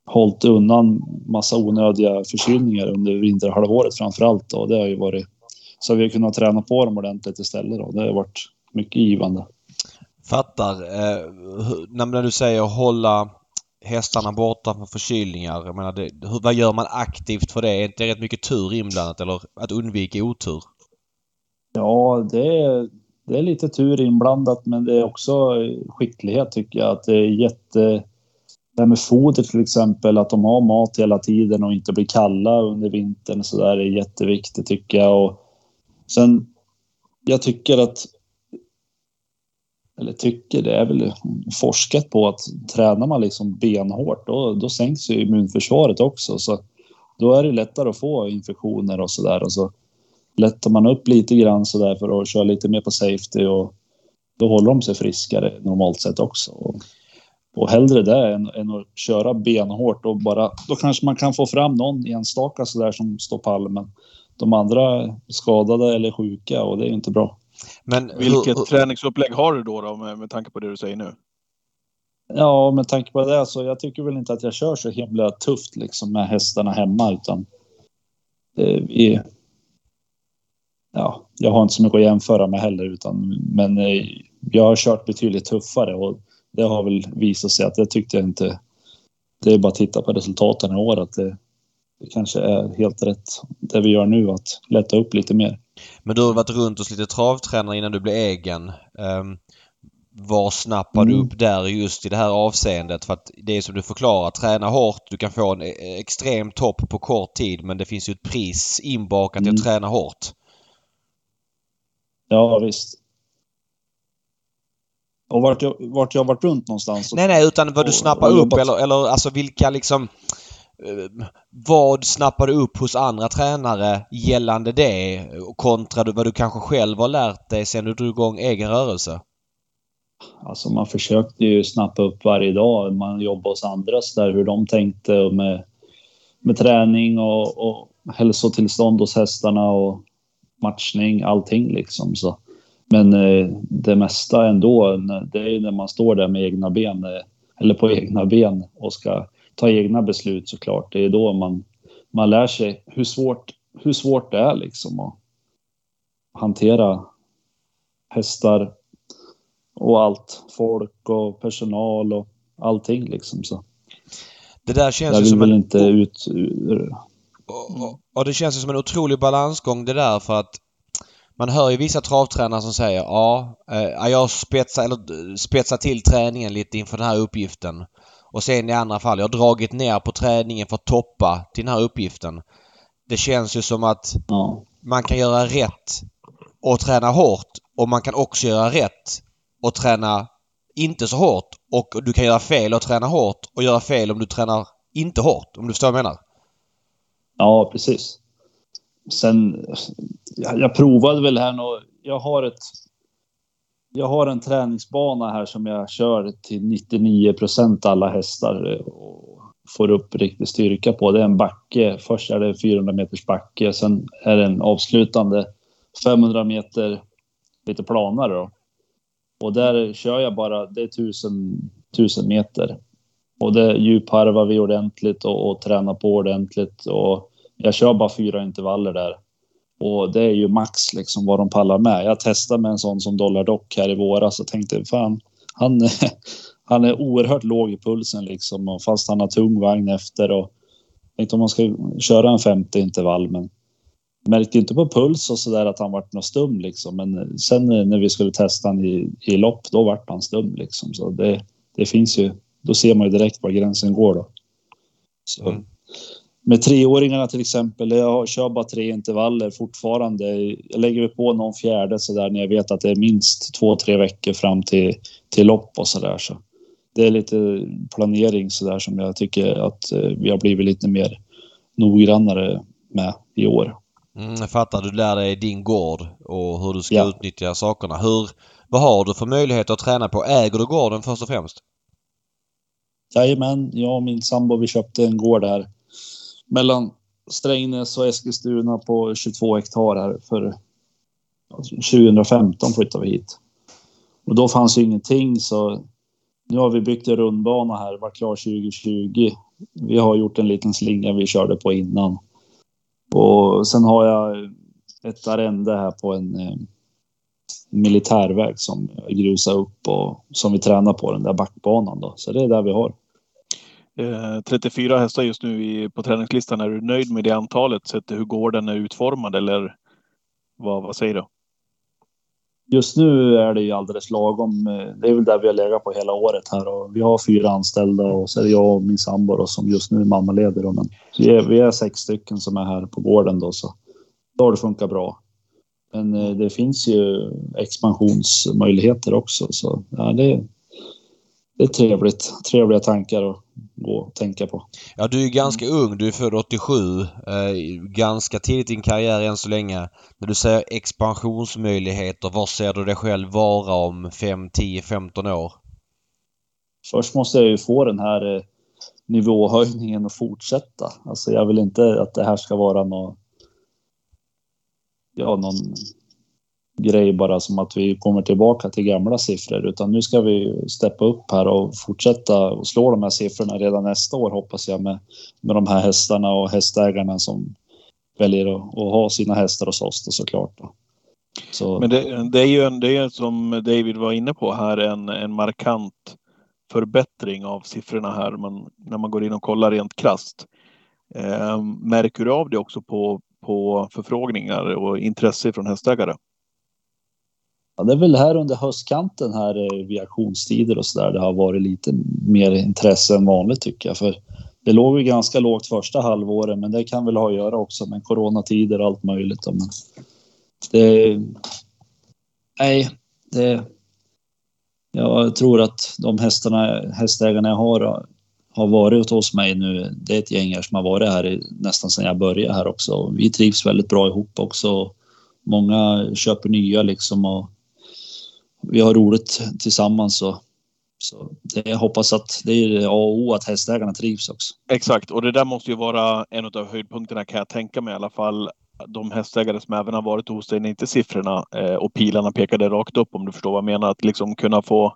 hållit undan massa onödiga förkylningar under vinterhalvåret framför allt. Och det har ju varit så vi har kunnat träna på dem ordentligt istället. Då. Det har varit mycket givande. Fattar. Eh, när du säger hålla hästarna borta från förkylningar. Jag menar, det, hur, vad gör man aktivt för det? Är inte rätt mycket tur inblandat eller att undvika otur? Ja, det är, det är lite tur inblandat men det är också skicklighet tycker jag. Att det är jätte... Det här med foder till exempel, att de har mat hela tiden och inte blir kalla under vintern så där är jätteviktigt tycker jag. Och sen, jag tycker att eller tycker, det är väl forskat på att tränar man liksom benhårt då, då sänks ju immunförsvaret också. Så då är det lättare att få infektioner och sådär. Och så lättar man upp lite grann så där för att köra lite mer på safety och då håller de sig friskare normalt sett också. Och, och hellre det än, än att köra benhårt och bara, då kanske man kan få fram någon enstaka sådär som står pall men de andra skadade eller sjuka och det är inte bra. Men Vilket hur, träningsupplägg har du då, då med, med tanke på det du säger nu? Ja, med tanke på det så jag tycker väl inte att jag kör så himla tufft liksom med hästarna hemma utan vi, ja, jag har inte så mycket att jämföra med heller utan men eh, jag har kört betydligt tuffare och det har väl visat sig att det tyckte jag inte. Det är bara att titta på resultaten i år att det, det kanske är helt rätt det vi gör nu att lätta upp lite mer. Men du har varit runt hos lite travtränare innan du blev egen. Um, var snappar du mm. upp där just i det här avseendet? För att det är som du förklarar, träna hårt. Du kan få en e-, extrem topp på kort tid men det finns ju ett pris inbakat mm. i att mm. träna hårt. Ja visst. Och vart jag, vart jag varit runt någonstans? Nej, nej, utan vad du snappar upp eller, eller alltså vilka liksom vad snappar du upp hos andra tränare gällande det kontra vad du kanske själv har lärt dig sen du drog igång egen rörelse? Alltså man försökte ju snappa upp varje dag. Man jobbade hos andra så där hur de tänkte med, med träning och, och hälsotillstånd hos hästarna och matchning, allting liksom. Så. Men eh, det mesta ändå, det är när man står där med egna ben eh, eller på egna ben och ska ta egna beslut såklart. Det är då man, man lär sig hur svårt, hur svårt det är liksom att hantera hästar och allt. Folk och personal och allting liksom. Så. Det där känns ju som en... Inte ut... Och, och, det känns ju som en otrolig balansgång det där för att man hör ju vissa travtränare som säger ja, eh, jag spetsar, eller spetsar till träningen lite inför den här uppgiften. Och sen i andra fall, jag har dragit ner på träningen för att toppa till den här uppgiften. Det känns ju som att man kan göra rätt och träna hårt och man kan också göra rätt och träna inte så hårt. Och du kan göra fel och träna hårt och göra fel om du tränar inte hårt. Om du förstår vad jag menar? Ja, precis. Sen, jag, jag provade väl här nu. Jag har ett jag har en träningsbana här som jag kör till 99 procent alla hästar eh, och får upp riktig styrka på. Det är en backe. Först är det 400 meters backe, sen är det en avslutande 500 meter lite planare då. Och där kör jag bara, det är 1000, 1000 meter. Och det djupharvar vi ordentligt och, och tränar på ordentligt och jag kör bara fyra intervaller där. Och det är ju max liksom vad de pallar med. Jag testade med en sån som Dollar Dock här i våras och tänkte fan, han, (laughs) han är oerhört låg i pulsen liksom och fast han har tung vagn efter och tänkte om man ska köra en 50 intervall men märkte inte på puls och sådär att han vart något stum liksom. Men sen när vi skulle testa han i, i lopp, då vart han stum liksom. Så det, det finns ju, då ser man ju direkt var gränsen går då. Så. Mm med treåringarna till exempel, jag kör bara tre intervaller fortfarande. Jag lägger på någon fjärde så där när jag vet att det är minst två, tre veckor fram till, till lopp och så där. Så det är lite planering så där som jag tycker att eh, vi har blivit lite mer noggrannare med i år. Mm, jag fattar. Du lär dig din gård och hur du ska Ja. utnyttja sakerna. Hur, vad har du för möjligheter att träna på? Äger du gården först och främst? Jajamän, jag och min sambo vi köpte en gård här mellan Strängnäs och Eskilstuna på 22 hektar här för 2015 flyttade vi hit. Och då fanns ju ingenting så nu har vi byggt en rundbana här, var klar 2020. Vi har gjort en liten slinga vi körde på innan. Och sen har jag ett arrende här på en eh, militärväg som jag grusar upp och som vi tränar på den där backbanan då. Så det är där vi har. Eh, 34 hästar just nu i, på träningslistan. Är du nöjd med det antalet sett till hur gården är utformad eller vad, vad säger du? Just nu är det ju alldeles lagom. Eh, det är väl där vi har legat på hela året här och vi har fyra anställda och så är det jag och min sambo då, som just nu är mammaledig. Men vi är, vi är sex stycken som är här på gården då så då har det funkat bra. Men eh, det finns ju expansionsmöjligheter också så ja, det, det är trevligt. Trevliga tankar att gå och tänka på. Ja, du är ganska ung. Du är född 87. Eh, ganska tidigt i din karriär än så länge. När du säger expansionsmöjligheter, var ser du dig själv vara om 5, 10, 15 år? Först måste jag ju få den här eh, nivåhöjningen och fortsätta. Alltså jag vill inte att det här ska vara någon, ja, någon grej bara som att vi kommer tillbaka till gamla siffror utan nu ska vi steppa upp här och fortsätta och slå de här siffrorna redan nästa år hoppas jag med, med de här hästarna och hästägarna som väljer att, att ha sina hästar hos oss då, såklart. Då. Så, Men det, det är ju en, det är som David var inne på här en, en markant förbättring av siffrorna här man, när man går in och kollar rent krasst. Eh, märker du av det också på, på förfrågningar och intresse från hästägare? Ja, det är väl här under höstkanten här eh, vid auktionstider och så där det har varit lite mer intresse än vanligt tycker jag. För det låg ju ganska lågt första halvåret men det kan väl ha att göra också med coronatider och allt möjligt. Men det, nej, det, jag tror att de hästarna, hästägarna jag har har varit hos mig nu. Det är ett gäng här som har varit här nästan sedan jag började här också. Vi trivs väldigt bra ihop också. Många köper nya liksom och vi har roligt tillsammans. Och, så det, jag hoppas att det är A och O att hästägarna trivs också. Exakt, och det där måste ju vara en av höjdpunkterna kan jag tänka mig i alla fall. De hästägare som även har varit hos dig när inte siffrorna eh, och pilarna pekade rakt upp om du förstår vad jag menar. Att liksom kunna få,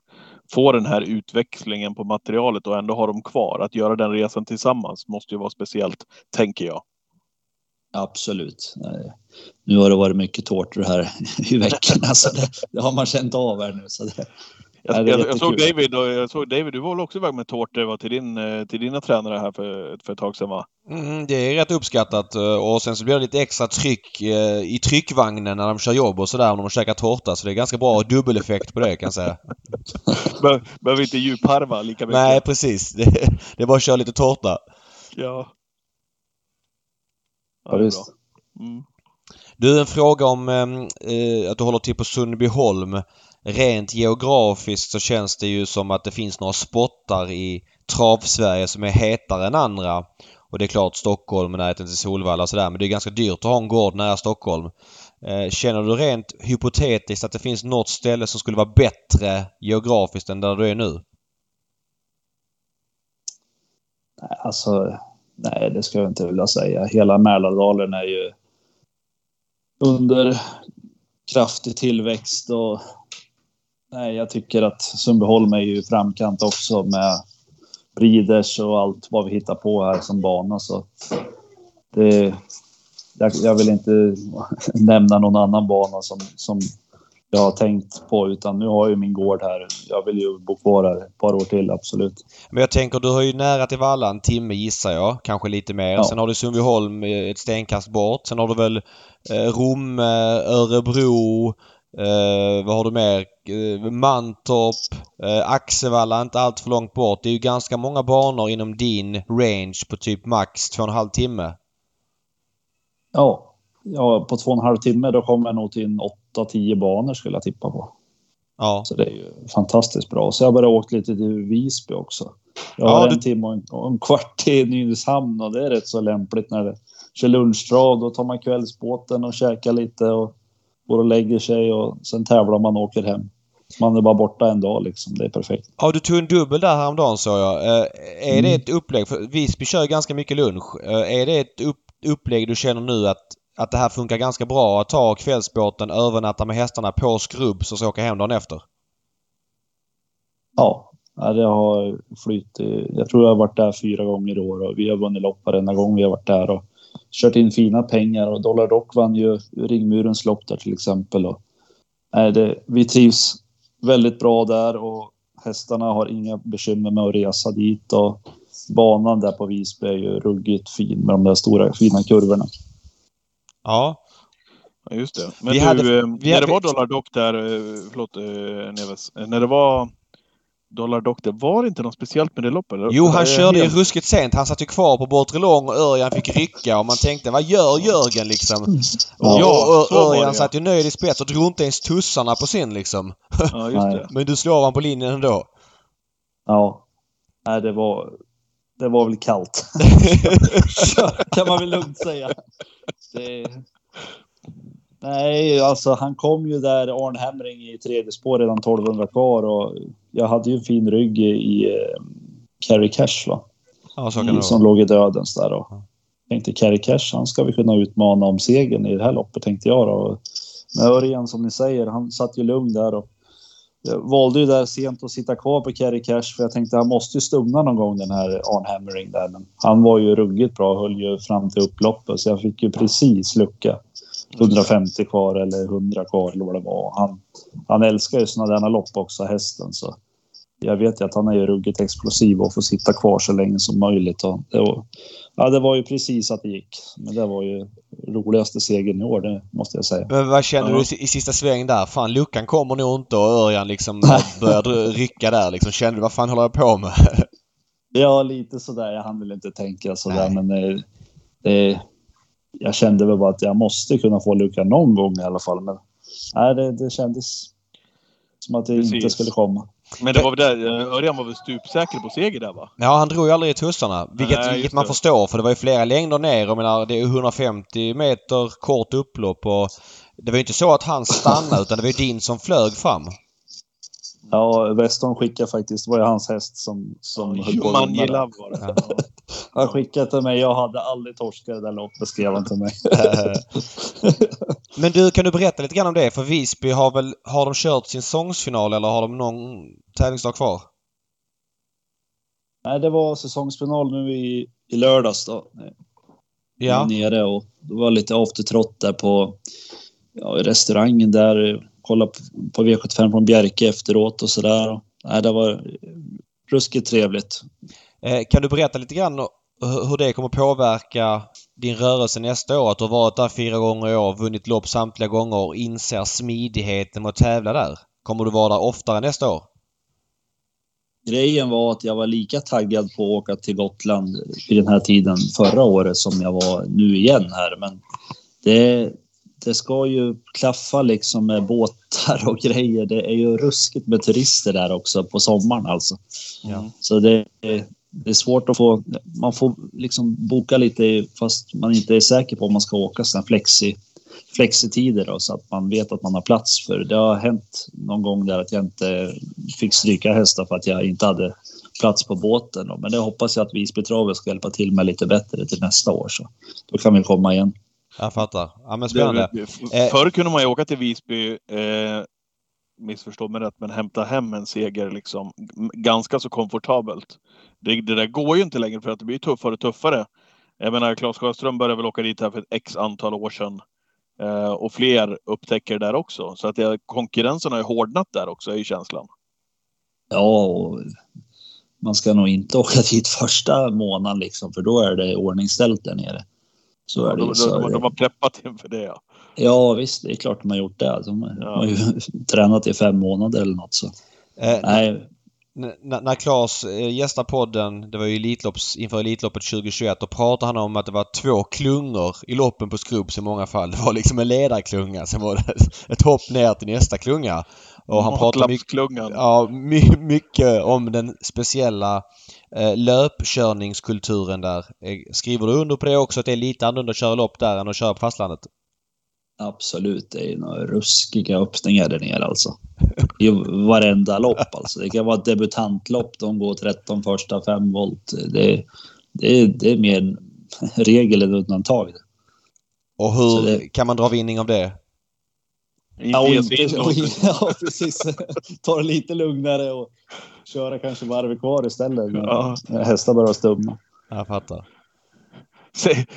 få den här utväxlingen på materialet och ändå ha dem kvar. Att göra den resan tillsammans måste ju vara speciellt, tänker jag. Absolut. Nu har det varit mycket tårtor här i veckan. (laughs) Alltså det, det har man känt av här nu. Så det, Jag, jag, jag, såg. David, och jag såg David, du var väl också iväg med tårtor va, till, din, eh, till dina tränare här för, för ett tag sedan va? Mm, det är rätt uppskattat eh, och sen så blir det lite extra tryck eh, i tryckvagnen när de kör jobb och sådär om de käkar tårta. Så det är ganska bra dubbeleffekt på det kan jag säga. (laughs) Be- Behöver inte djupharva lika mycket. Nej precis. Det, (laughs) det är bara att köra lite tårta. Ja. Ja, bra. Mm. Du, en fråga om eh, att du håller till på Sundbyholm. Rent geografiskt så känns det ju som att det finns några spottar i trav-Sverige som är hetare än andra. Och det är klart Stockholm och närheten till Solvalla och sådär men det är ganska dyrt att ha en gård nära Stockholm. Eh, känner du rent hypotetiskt att det finns något ställe som skulle vara bättre geografiskt än där du är nu? Alltså, nej, det ska jag inte vilja säga. Hela Mälardalen är ju under kraftig tillväxt och nej, jag tycker att Sundbyholm är ju i framkant också med Breeders och allt vad vi hittar på här som bana. Så det, jag, jag vill inte (laughs) nämna någon annan bana som, som jag har tänkt på utan nu har jag ju min gård här. Jag vill ju bo kvar här ett par år till, absolut. Men jag tänker du har ju nära till Valla en timme gissar jag. Kanske lite mer. Ja. Sen har du Sundbyholm eh, ett stenkast bort. Sen har du väl eh, Rom, Örebro. Eh, vad har du mer? Eh, Mantorp. Eh, Axevalla inte allt för långt bort. Det är ju ganska många banor inom din range på typ max två och en halv timme. Ja, ja, på två och en halv timme då kommer jag nog till en 8-10 banor skulle jag tippa på. Ja. Så det är ju fantastiskt bra. Så jag har börjat åka lite till Visby också. Jag Ja, har du- en timme och en, och en kvart till Nynäshamn och det är rätt så lämpligt när det kör lunchtrav. Då tar man kvällsbåten och käkar lite och går och lägger sig och sen tävlar man och åker hem. Man är bara borta en dag liksom. Det är perfekt. Ja, du tog en dubbel där häromdagen såg jag. Eh, är det ett upplägg? För Visby kör ganska mycket lunch. Eh, är det ett upp, upplägg du känner nu att, att det här funkar ganska bra? Att ta kvällsbåten, övernatta med hästarna på skrubb och så åka hem dagen efter? Ja, det har flyttit. Jag tror jag har varit där fyra gånger i år och vi har vunnit lopp varenda gång vi har varit där och kört in fina pengar och Dollar Rock vann ju Ringmurens lopp där till exempel. Och, nej, det, vi trivs väldigt bra där och hästarna har inga bekymmer med att resa dit och banan där på Visby är ju ruggigt fin med de där stora fina kurvorna. Ja. Ja, just det. Men Vi du, hade- eh, vi när hade- det var Dollar eh, förlåt eh, Neves, Eh, när det var Dollar Dock där, var det inte något speciellt med det loppet? eller? Jo, han körde ju helt- ruskigt sent. Han satt ju kvar på bortre lång och Örjan fick rycka och man tänkte vad gör Jörgen liksom? Och, Ja, och, Örjan ja. satt ju nöjd i spets och drog inte ens tussarna på sin liksom. Ja, just det. Men du slår honom på linjen ändå. Ja, nej, det var. Det var väl kallt. (laughs) kan man väl lugnt säga. Det... Nej, alltså han kom ju där Arn Hemring i tredje spår redan 1200 kvar och jag hade ju en fin rygg i, eh, Carrie Cash va? Ja, så kan det som vara. låg i dödens där och tänkte Carrie Cash, han ska vi kunna utmana om segern i det här loppet tänkte jag då. Men Örjan som ni säger, han satt ju lugn där och jag valde ju där sent att sitta kvar på Carrie Cash för jag tänkte han måste ju stumna någon gång den här Arn Hammering där. Men han var ju ruggigt bra, höll ju fram till upploppet så jag fick ju precis lucka. 150 kvar eller 100 kvar eller vad det var. Han, han älskar ju sådana där lopp också, hästen. Så jag vet ju att han är ju ruggigt explosiv och får sitta kvar så länge som möjligt. Och det, var, ja, det var ju precis att det gick. Men det var ju roligaste segern i år, det måste jag säga. Men vad känner Ja. du i sista sväng där? Fan, luckan kommer nog inte och Örjan liksom (laughs) började rycka där liksom. Kände du vad fan håller jag på med? (laughs) Ja, lite sådär. Jag hann väl inte tänka sådär, Nej. men det, det, jag kände väl bara att jag måste kunna få lucka någon gång i alla fall. Men nej, det, det kändes som att det inte Precis. skulle komma. Men det var väl där, eh, Örjan var väl stupsäker på seger där va? Ja, han drog ju aldrig i tussarna. Vilket, Nej, vilket man det. förstår för det var ju flera längder ner. Jag menar, det är 150 meter kort upplopp och det var ju inte så att han stannade utan det var ju din som flög fram. Ja, Weston skickade faktiskt, det var ju hans häst som, som höll på var det. Ja. Han skickade till mig, jag hade aldrig torskat det där loppet, skrev han till mig. (laughs) (laughs) Men du, kan du berätta lite grann om det? För Visby har väl, har de kört sin säsongsfinal eller har de någon tävlingsdag kvar? nej, det var säsongsfinal nu i, i lördags då. Ja. Nere och det var lite aftertrot där på ja, restaurangen där. Kolla på, på V75 från Bjerke efteråt och sådär. Nej, det var ruskigt trevligt. Eh, Kan du berätta lite grann hur det kommer påverka din rörelse nästa år? Att du har varit där fyra gånger i år, vunnit lopp samtliga gånger och inser smidigheten med att tävla där. Kommer du vara där oftare nästa år? Grejen var att jag var lika taggad på att åka till Gotland vid den här tiden förra året som jag var nu igen här. Men det, det ska ju klaffa liksom med båtar och grejer. Det är ju ruskigt med turister där också på sommaren alltså. Ja. Så det, det är svårt att få... Man får liksom boka lite fast man inte är säker på om man ska åka sådana flexi, flexitider då, så att man vet att man har plats. För det har hänt någon gång där att jag inte fick stryka hästar för att jag inte hade plats på båten. Då. Men det hoppas jag att Visby Travet ska hjälpa till med lite bättre till nästa år. Så då kan vi komma igen. Jag fattar. Ja men spännande. Eh. förr kunde man ju åka till Visby, eh, missförstå mig rätt, men hämta hem en seger liksom ganska så komfortabelt. Det, det där går ju inte längre för att det blir tuffare och tuffare. Jag menar, Claes Sjöström började väl åka dit här för ett x antal år sedan. Eh, och fler upptäcker det där också. Så att det, konkurrensen har ju hårdnat där också, är ju känslan. Ja, och man ska nog inte åka dit första månaden liksom, för då är det ordningställt där nere. Så är det de, ju. Så de, de det. har preppat inför det ja. Ja, visst, det är klart de har gjort det. De Ja. har ju (laughs) tränat i fem månader eller något. Så. Eh, Nej, När Claes eh, gästade podden, det var ju Elitlopps, inför Elitloppet 2021, då pratade han om att det var två klungor i loppen på Skrubbs i många fall. Det var liksom en ledarklunga, sen var det (laughs) ett hopp ner till nästa klunga. Och han pratade mycket, ja, my, mycket om den speciella eh, löpkörningskulturen där. Eh, skriver du under på det också att det är lite annorlunda att köra lopp där än att köra på fastlandet? Absolut, det är några ruskiga öppningar där nere alltså. I varenda lopp alltså. Det kan vara ett debutantlopp, de går 13 första 5 volt. Det, det, det är mer regel än undantag. Och hur det... kan man dra vinning av det? Ja, inte, (laughs) ja, precis. Ta det lite lugnare och köra kanske varvet kvar istället ja. hästar börjar stumma. Jag fattar.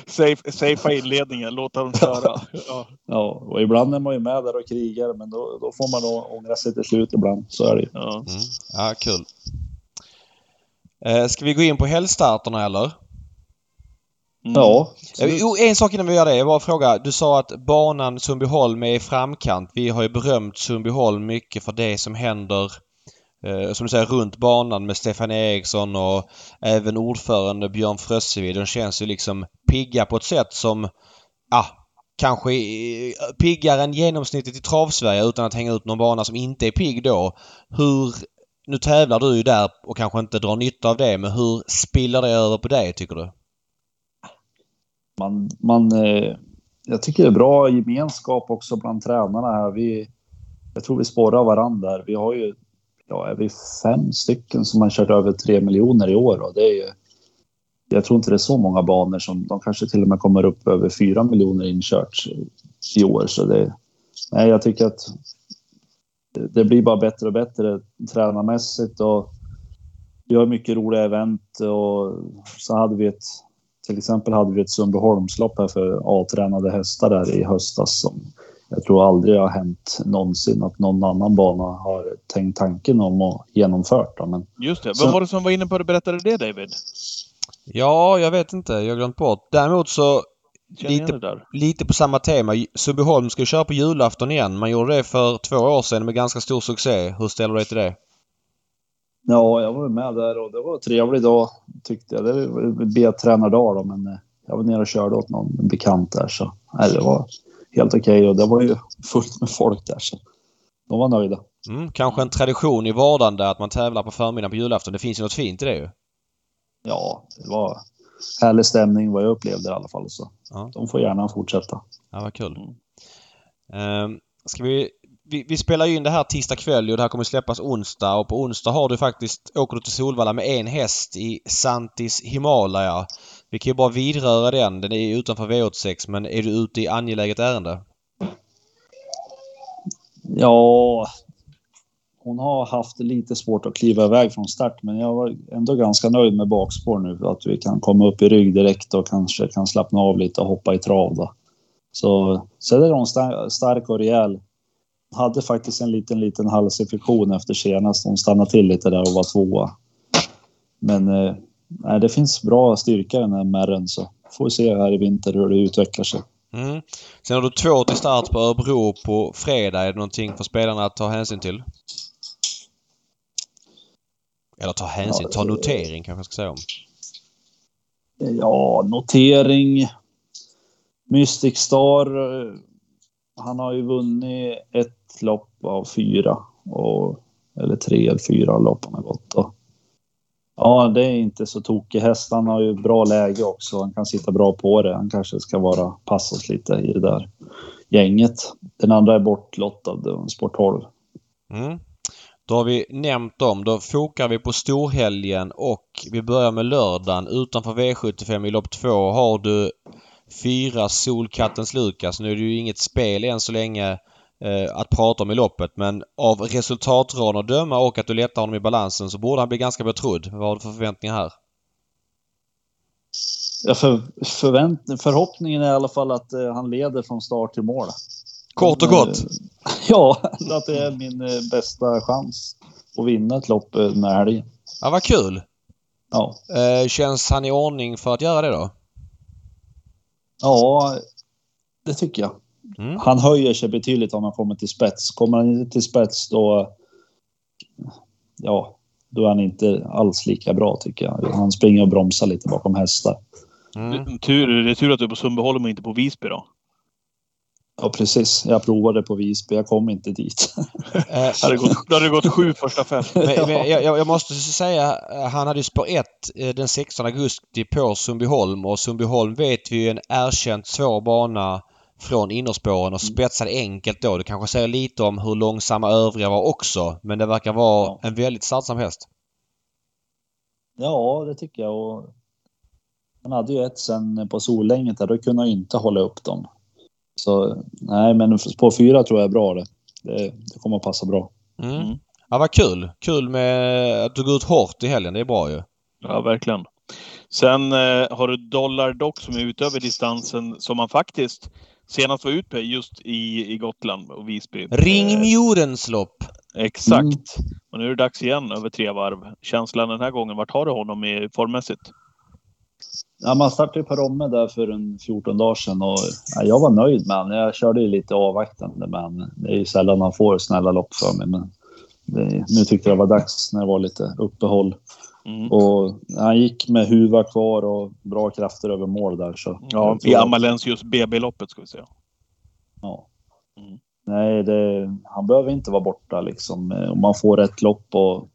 Safe, safe inledningen, låta dem köra. (laughs) Ja. ja, och ibland är man ju med där och krigar, men då, då får man nog ångra sig till slut ibland. Så är det Ja, mm. ja kul. Eh, ska vi gå in på helgstarterna eller? Mm. Ja. Jo, en sak innan vi gör det. Jag bara fråga. Du sa att banan Sundbyholm är i framkant. Vi har ju berömt Sundbyholm mycket för det som händer eh, Eh, som du säger runt banan med Stefan Eriksson och även ordförande Björn Frössevi. De känns ju liksom pigga på ett sätt som ah, kanske piggare än genomsnittet i travsverige utan att hänga ut någon bana som inte är pigg då. Hur nu tävlar du ju där och kanske inte drar nytta av det, men hur spiller det över på dig tycker du? man, man, eh, jag tycker det är bra gemenskap också bland tränarna här. Vi, jag tror vi spårar varandra. Vi har ju, ja, är vi fem stycken som har kört över tre miljoner i år och det är ju, jag tror inte det är så många banor som de kanske till och med kommer upp över fyra miljoner inkört i år. Så det, nej, jag tycker att det, det blir bara bättre och bättre tränarmässigt och vi har mycket roliga event och så hade vi ett till exempel hade vi ett Sundbyholmslopp här för A-tränade hästar där i höstas som jag tror aldrig har hänt någonsin att någon annan bana har tänkt tanken om och genomfört. Då. Men, Just det. Vem var det som var inne på att du berättade det David? Ja, jag vet inte. Jag har glömt bort. Däremot så lite, lite på samma tema. Sundbyholm ska köra på julafton igen. Man gjorde det för två år sedan med ganska stor succé. Hur ställer du dig till det? Ja, jag var med där och det var en trevlig dag tyckte jag. Det var B-tränardag då, men eh, jag var nere och körde åt någon bekant där så nej, det var helt okej okay. och det var ju fullt med folk där så de var nöjda. Mm, kanske en tradition i vardande att man tävlar på förmiddagen på julafton. Det finns ju något fint i det ju. Ja, det var härlig stämning vad jag upplevde i alla fall så ja. de får gärna fortsätta. Ja, vad kul. Mm. Um, ska vi vi, vi, spelar ju in det här tisdag kväll och det här kommer släppas onsdag och på onsdag har du faktiskt, åker du till Solvalla med en häst i Santis Himalaya. Vi kan ju bara vidröra den. Den är utanför V86 men är du ute i angeläget ärende? Ja, hon har haft lite svårt att kliva iväg från start men jag var ändå ganska nöjd med bakspår nu. Att vi kan komma upp i rygg direkt och kanske kan slappna av lite och hoppa i trav då. Så, så är hon stark och rejäl hade faktiskt en liten, liten halsinfektion efter senast. Hon stannade till lite där och var tvåa. Men eh, det finns bra styrka i den här märren så får vi se här i vinter hur det utvecklar sig. Mm. Sen har du två till start på Örebro på fredag. Är det någonting för spelarna att ta hänsyn till? Eller ta hänsyn, ja, ta notering kanske jag ska säga om. Ja, notering. Mystic Star. Eh, han har ju vunnit ett lopp av fyra. Och, eller tre eller fyra lopp han har gått. Och, ja, det är inte så tokig häst. Han har ju bra läge också. Han kan sitta bra på det. Han kanske ska vara passas lite i det där gänget. Den andra är bortlottad, Sport 12. Mm. Då har vi nämnt dem. Då fokar vi på storhelgen och vi börjar med lördagen. Utanför V75 i lopp två har du fyra Solkattens Lukas. Nu är det ju inget spel än så länge att prata om i loppet men av resultatraden att döma och att du lättar honom i balansen så borde han bli ganska betrodd. Vad har du för förväntningar här? Ja, för, förvänt, förhoppningen är i alla fall att eh, han leder från start till mål. Kort och gott? Eh, (laughs) ja, att det är min eh, bästa chans att vinna ett lopp eh, den här helgen. Ja, vad kul! Ja. Eh, känns han i ordning för att göra det då? Ja, det tycker jag. Mm. Han höjer sig betydligt om han kommer till spets. Kommer han inte till spets då... Ja, då är han inte alls lika bra tycker jag. Han springer och bromsar lite bakom hästar. Mm. Det, tur, det är tur att du är på Sundbyholm och inte på Visby då. Ja, precis. Jag provade på Visby. Jag kom inte dit. det hade gått, det hade gått sju första fem. (laughs) Men, men jag, jag, måste säga, han hade ju spår 1 den 16 augusti på Sundbyholm och Sundbyholm vet vi är en erkänt svår bana från innerspåren och spetsade enkelt då. Det kanske säger lite om hur långsamma övriga var också. Men det verkar vara en väldigt startsam häst. Ja, det tycker jag. Och han hade ju ett sen på Solänget där. Då kunde han inte hålla upp dem. Så nej, men på fyra tror jag är bra det. Det, det kommer att passa bra. Mm. mm. Ja, vad kul! Kul med att du går ut hårt i helgen. Det är bra ju. Ja, verkligen. Sen eh, har du Dollar Dock som är utöver distansen som man faktiskt senast var ute just i, i Gotland och Visby. Ringmjorens lopp! Exakt. Mm. Och nu är det dags igen över tre varv. Känslan den här gången, vart har du honom i formmässigt? Ja, man startade på Romme där för en 14 dagar sedan och ja, jag var nöjd med honom. Jag körde ju lite avvaktande men det är ju sällan man får snälla lopp för mig. Men det, nu tyckte jag det var dags när det var lite uppehåll. Mm. Och han gick med huva kvar och bra krafter över mål där. Så ja, i Amalensius BB-loppet ska vi säga. Ja. Mm. Nej, det, han behöver inte vara borta liksom. Om man får rätt lopp och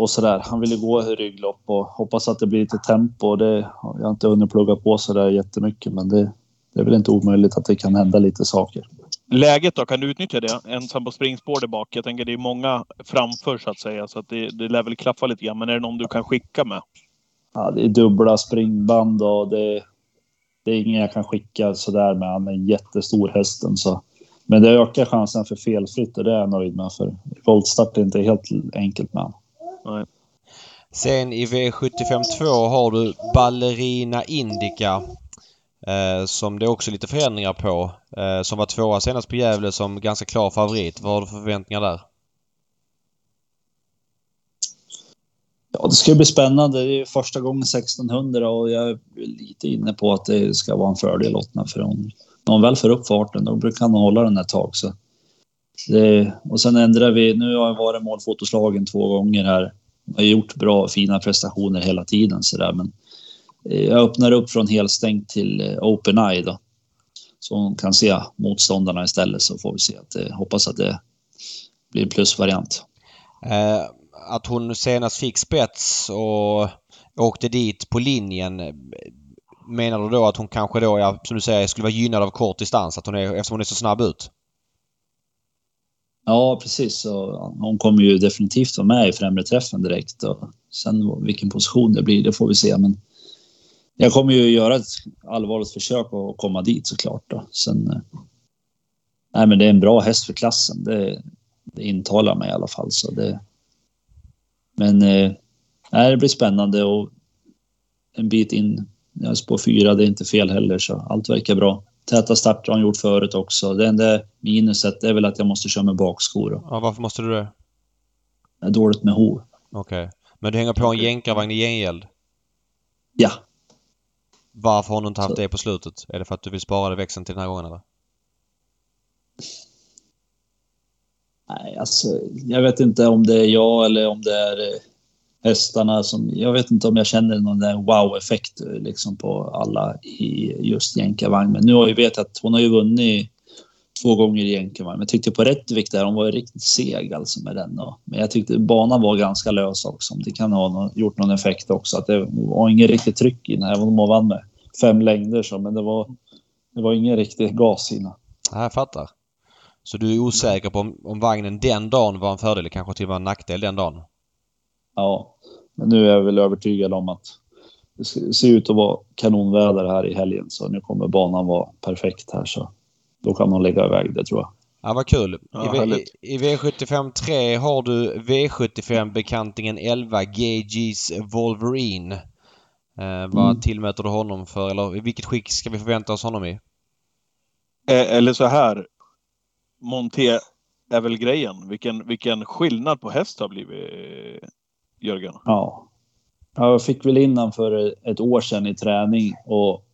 och sådär. Han ville gå rygglopp och hoppas att det blir lite tempo. Det har jag inte hunnit plugga på sådär jättemycket, men det, det är väl inte omöjligt att det kan hända lite saker. Läget då, kan du utnyttja det? Ensam på springspår där bak. Jag tänker det är många framför så att säga, så att det, det lär väl klaffa lite grann. Men är det någon du kan skicka med? Ja, det är dubbla springband och det, det är ingen jag kan skicka sådär med. Han är jättestor hästen så. Men det ökar chansen för felfritt och det är jag nöjd med för voltstart är inte helt enkelt med honom. Nej. Sen i V752 har du Ballerina Indica. Eh, som det är också lite förändringar på. Eh, som var tvåa senast på Gävle som ganska klar favorit. Vad har du för förväntningar där? Ja, det ska bli spännande. Det är första gången 1600 och jag är lite inne på att det ska vara en fördel åt henne. För hon, när hon väl får upp farten då brukar hon hålla den ett tag. Så det, och sen ändrar vi. Nu har jag varit målfotoslagen två gånger här. Jag har gjort bra, fina prestationer hela tiden så där, men jag öppnar upp från helstängt till eh, open eye då. Så hon kan se motståndarna istället så får vi se att det, hoppas att det blir plusvariant. Eh, att hon senast fick spets och åkte dit på linjen. Menar du då att hon kanske då, ja, som du säger, skulle vara gynnad av kort distans? Att hon är, eftersom hon är så snabb ut? Ja, precis. Så hon kommer ju definitivt vara med i främre träffen direkt. Och sen vilken position det blir, det får vi se. Men jag kommer ju göra ett allvarligt försök att komma dit såklart. Då. Sen, eh, nej, men det är en bra häst för klassen. Det, det intalar mig i alla fall. Så det, men eh, nej, det blir spännande och en bit in. Jag spår fyra, det är inte fel heller, så allt verkar bra täta starter har han gjort förut också. Det enda minuset är väl att jag måste köra med bakskor. Ja, varför måste du det? Det är dåligt med hov. Okej. Okay. Men du hänger på en jänkarvagn i gengäld? Ja. Varför har du inte haft Så. det på slutet? Är det för att du vill spara det växeln till den här gången eller? Nej, alltså jag vet inte om det är jag eller om det är eh, hästarna som, jag vet inte om jag känner någon där wow-effekt liksom på alla i just jänkarvagn. Men nu har jag vet att hon har ju vunnit två gånger i jänkarvagn. Men jag tyckte på Rättvik där, hon var ju riktigt seg alltså med den. Och, men jag tyckte banan var ganska lös också. Det kan ha någon, gjort någon effekt också. Att det var ingen riktigt tryck i den, om hon vann med fem längder så. Men det var, det var ingen riktig gas i den. Jag fattar. Så du är osäker på om, om vagnen den dagen var en fördel, kanske till och med en nackdel den dagen? Ja, men nu är jag väl övertygad om att det ser ut att vara kanonväder här i helgen så nu kommer banan vara perfekt här så då kan de lägga iväg det tror jag. Ja, vad kul. Ja, I, I, V75 3 har du V75-bekantingen 11 GG's Wolverine. Eh, vad mm. tillmäter du honom för, eller i vilket skick ska vi förvänta oss honom i? Eh, eller så här. Monté är väl grejen. Vilken, vilken skillnad på häst har blivit Jörgen? Ja. Jag fick väl in för ett år sedan i träning och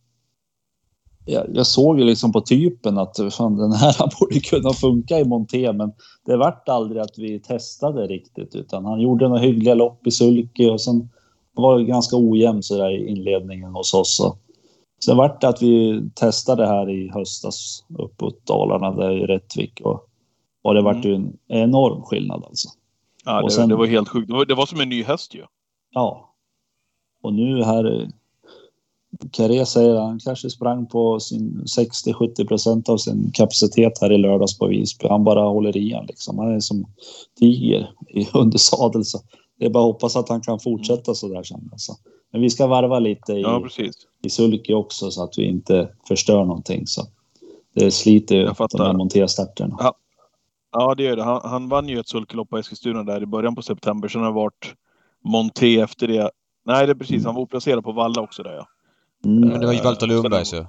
jag, jag såg ju liksom på typen att fan, den här (laughs) borde kunna funka i monté, men det vart aldrig att vi testade riktigt, utan han gjorde några hyggliga lopp i sulky och sen var det ganska ojämn så där i inledningen hos oss. Sen vart det att vi testade här i höstas uppåt Dalarna där i Rättvik och, och det vart ju en enorm skillnad alltså. Ja, det, sen- det var helt sjukt. Det var, det var som en ny häst ju. Ja. Och nu här... Carré säger att han kanske sprang på sin 60-70 procent av sin kapacitet här i lördags på Visby. Han bara håller i han liksom. Han är som tiger i (laughs) under sadel. Så det är bara att hoppas att han kan fortsätta så där sen. Alltså. Men vi ska varva lite i, Ja, i sulky också så att vi inte förstör någonting. Så det sliter ju de här monterstarterna. Ja, det gör det. Han, han vann ju ett sulkelopp på Eskilstuna där i början på september. Sen har det varit Monté efter det. Nej, det är precis. Han var oplacerad på Valla också där ja. Mm. Men det var ju Walter Lundbergs ju.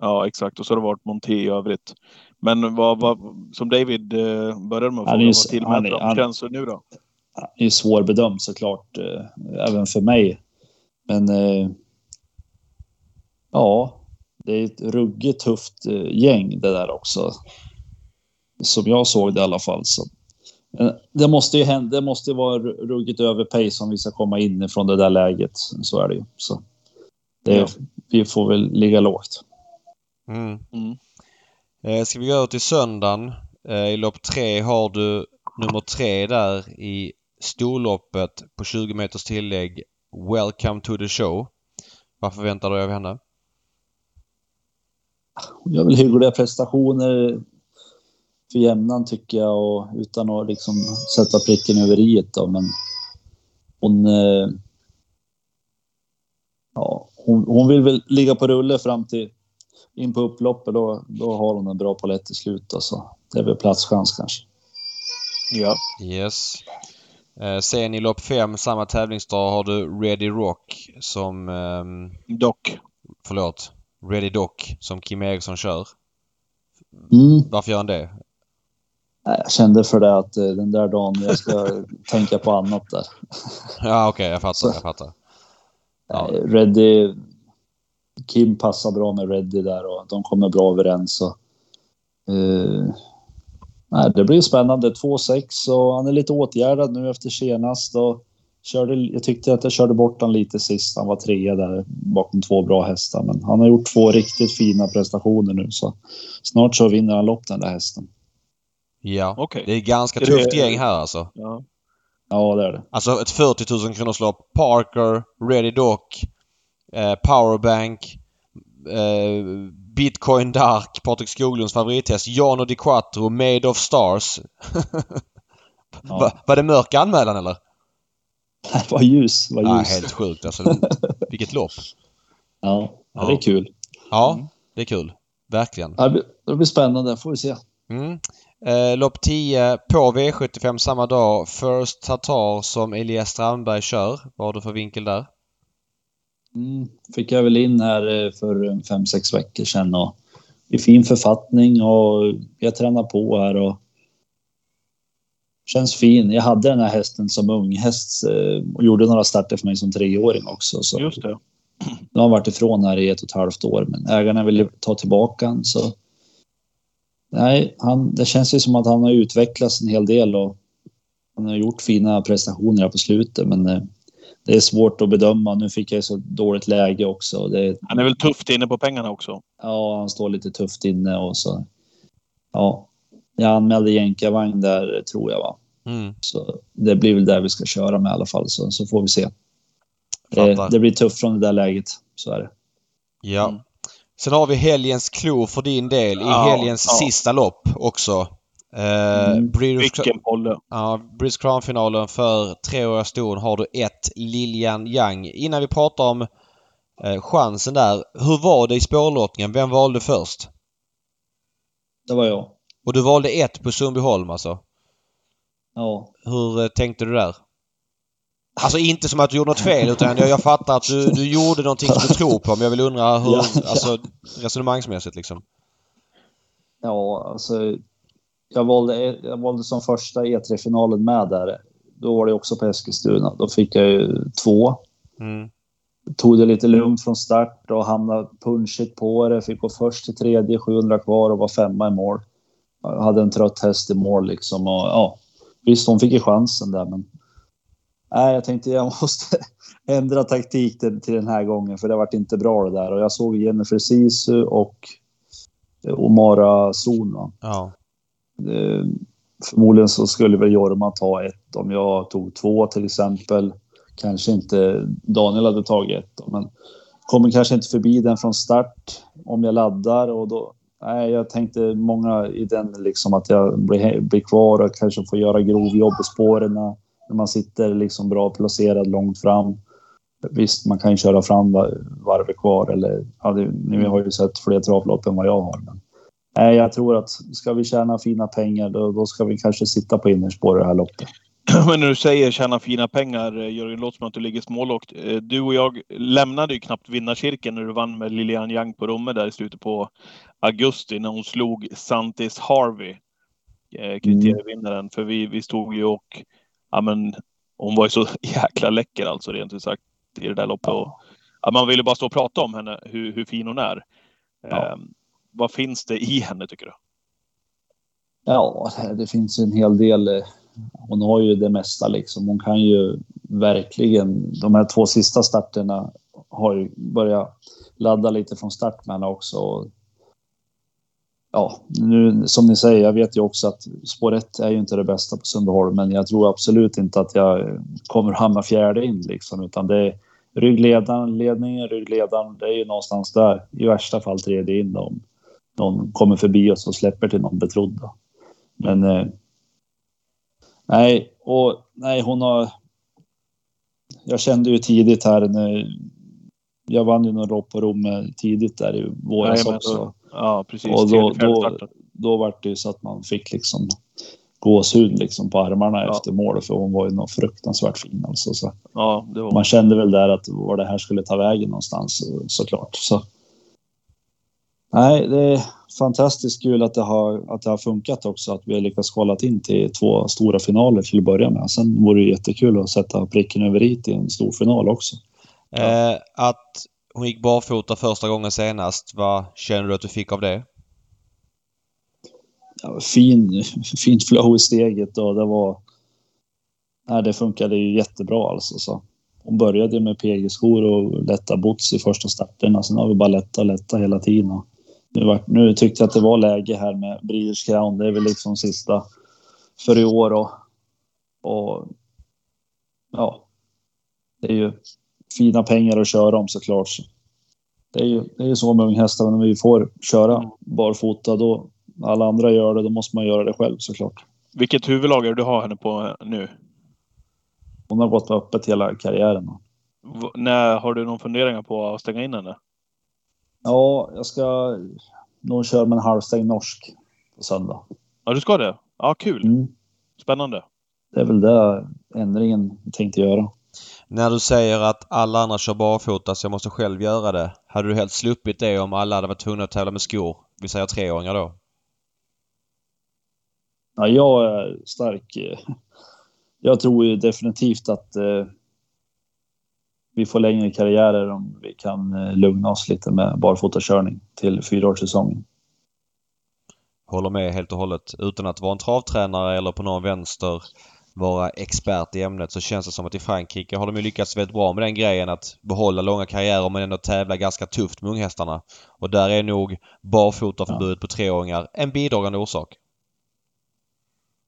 Ja, exakt. Och så har det varit Monté i övrigt. Men vad, vad, som David eh, började med att Han fråga, vad tillmäter han han- känslor nu då? är svårbedömt såklart, eh, även för mig. Men eh, ja, det är ett ruggigt tufft gäng det där också. Som jag såg det i alla fall. Så. Det måste ju hända, det måste ju vara ru- ruggigt över pace om vi ska komma in ifrån det där läget. Så är det ju. Så det, Ja. Vi får väl ligga lågt. Mm. Mm. Eh, ska vi gå över till söndagen? Eh, I lopp tre har du nummer tre där i storloppet på 20 meters tillägg. Welcome to the show. Vad förväntar du dig av henne? Hon gör väl hyggliga prestationer för jämnan tycker jag och utan att liksom sätta pricken över i då. Men hon... Eh, ja, hon, hon vill väl ligga på rulle fram till in på upploppet. Då, då har hon en bra palett i slut. Alltså. Det är väl platschans kanske. Ja. Yes. Eh, sen i lopp fem, samma tävlingsdag, har du Ready Rock som... ehm, Dock. förlåt. Ready Dock som Kim Eriksson kör. Mm. Varför gör han det? Jag kände för det att eh, den där dagen jag ska tänka på annat där. (laughs) Ja okej, jag fattar. Så. Jag fattar. Ja. Reddy... Kim passar bra med Reddy där och de kommer bra överens. Och, eh, nej, det blir spännande. 2-6 och han är lite åtgärdad nu efter senast. Och körde, jag tyckte att jag körde bort han lite sist. Han var trea där bakom två bra hästar. Men han har gjort två riktigt fina prestationer nu. Så snart så vinner han lopp den där hästen. Ja. Okej. Det är ganska tufft gäng här alltså. Ja. Ja, det är det. Alltså ett 40 000 kronors lopp. Parker, Ready Dock, eh, Powerbank, eh, Bitcoin Dark, Patrik Skoglunds favorithäst, Jano Di Quattro, Made of Stars. (laughs) Ja. Va, var det mörk anmälan eller? (laughs) Det var ljus. Var Ja, ljus. helt sjukt alltså. (laughs) Vilket lopp. Ja, ja, det är kul. Ja, det är kul. Verkligen. Ja, Det blir, det blir spännande. Får vi se. Mm. Eh, lopp 10 på V75 samma dag. First Tatar som Elias Strandberg kör. Vad har du för vinkel där? Mm, fick jag väl in här eh, för fem sex veckor sedan och i fin författning och jag tränar på här och känns fin. Jag hade den här hästen som unghäst eh, och gjorde några starter för mig som treåring också. Så Just det. (clears throat) nu har han varit ifrån här i ett och ett halvt år, men ägarna ville ta tillbaka han så. Nej, han, det känns ju som att han har utvecklats en hel del och han har gjort fina prestationer här på slutet, men eh, det är svårt att bedöma. Nu fick jag så dåligt läge också. Det, Han är väl tufft inne på pengarna också. ja, han står lite tufft inne och så. Ja, jag anmälde jänkarvagn där tror jag va. Mm. Så det blir väl där vi ska köra med i alla fall, så, så får vi se. Det, det blir tufft från det där läget, så är det. Ja. Mm. Sen har vi helgens klo för din del i Ja, helgens ja. sista lopp också. Eh, Mm. British, Vilken polle. ja, British Crown-finalen för treåriga ston har du ett Lilian Yang. Innan vi pratar om eh, chansen där. Hur var det i spårlottningen? Vem valde först? Det var jag. Och du valde ett på Sundbyholm alltså? Ja. Hur eh, tänkte du där? Alltså inte som att du gjorde något fel utan jag, jag fattar att du, du gjorde någonting som du tror på men jag vill undra hur, Ja, ja. alltså resonemangsmässigt liksom. Ja, alltså. Jag valde, jag valde som första E3-finalen med där. Då var det också på Eskilstuna. Då fick jag ju två. Mm. Tog det lite lugnt från start och hamnade punchigt på det. Fick gå först till tredje, 700 kvar och var femma i mål. Jag hade en trött häst i mål liksom och ja. Visst, hon fick ju chansen där men. Nej, jag tänkte jag måste (laughs) ändra taktik till, till den här gången för det varit inte bra det där. Och jag såg Jennifer Sisu och Omara Zon. Ja. Eh, förmodligen så skulle väl Jorma ta ett om jag tog två till exempel. Kanske inte Daniel hade tagit ett men kommer kanske inte förbi den från start om jag laddar och då. Nej, jag tänkte många i den liksom att jag blir, blir kvar och kanske får göra grovjobb i spåren när man sitter liksom bra placerad långt fram. Visst, man kan ju köra fram varvet kvar eller ja, det, ni har ju sett fler travlopp än vad jag har. Men, nej, jag tror att ska vi tjäna fina pengar då, då ska vi kanske sitta på innerspår i det här loppet. (clears throat) Men när du säger tjäna fina pengar, Jörgen, låter som att du ligger smålågt. Eh, du och jag lämnade ju knappt vinnarcirkeln när du vann med Lilian Yang på Romme där i slutet på augusti när hon slog Santis Harvey, eh, kriterievinnaren. Mm. För vi, vi stod ju och, ja men, hon var ju så (laughs) jäkla läcker alltså rent ut sagt i det där loppet. Ja. ja, man ville bara stå och prata om henne, hur, hur fin hon är. Ja. Eh, vad finns det i henne tycker du? Ja, det finns en hel del hon har ju det mesta liksom. Hon kan ju verkligen, de här två sista starterna har ju börjat ladda lite från start med henne också. Ja, nu som ni säger, jag vet ju också att spår 1 är ju inte det bästa på Sundbyholm, men jag tror absolut inte att jag kommer hamna fjärde in liksom, utan det är ryggledaren, ledningen, ryggledaren, det är ju någonstans där. I värsta fall tredje in om någon kommer förbi oss och släpper till någon betrodd. Men eh, Nej, och nej, hon har... Jag kände ju tidigt här när jag vann ju någon lopp på Rom tidigt där i våras nej, också. Ja, precis. Och då, då, då var det ju så att man fick liksom gåshud liksom på armarna ja. efter mål för hon var ju något fruktansvärt fin alltså. Så. Ja, man kände väl där att var det här skulle ta vägen någonstans såklart. Så. Nej, det är fantastiskt kul att det har, att det har funkat också. Att vi har lyckats kvala in till två stora finaler till att börja med. Sen vore det jättekul att sätta pricken över i i en stor final också. Eh, att hon gick barfota första gången senast. Vad känner du att du fick av det? Ja, fin, fint flow i steget och det var... Nej, det funkade ju jättebra alltså. Så. Hon började med PG-skor och lätta boots i första starten. Sen har vi bara lätta och lätta hela tiden. Nu, var, nu tyckte jag att det var läge här med Breeders Crown. Det är väl liksom sista för i år och, och ja, det är ju fina pengar att köra om såklart. Det är ju, det är ju så med unghästar, när vi får köra barfota då alla andra gör det, då måste man göra det själv såklart. Vilket huvudlag är du har henne på nu? Hon har gått öppet hela karriären. V när har du någon funderingar på att stänga in henne? Ja, jag ska nog köra med en halvstängd norsk på söndag. Ja, du ska det? Ja, kul. Mm. Spännande. Det är väl det ändringen tänkte göra. När du säger att alla andra kör barfota så jag måste själv göra det. Hade du helt sluppit det om alla hade varit tvungna att tävla med skor? Vi säger treåringar då. Ja, jag är stark. Jag tror definitivt att eh, vi får längre karriärer om vi kan eh, lugna oss lite med barfotakörning till fyraårssäsongen. Håller med helt och hållet. Utan att vara en travtränare eller på någon vänster vara expert i ämnet så känns det som att i Frankrike har de ju lyckats väldigt bra med den grejen att behålla långa karriärer men ändå tävla ganska tufft med unghästarna. Och där är nog barfotaförbudet ja. på treåringar en bidragande orsak.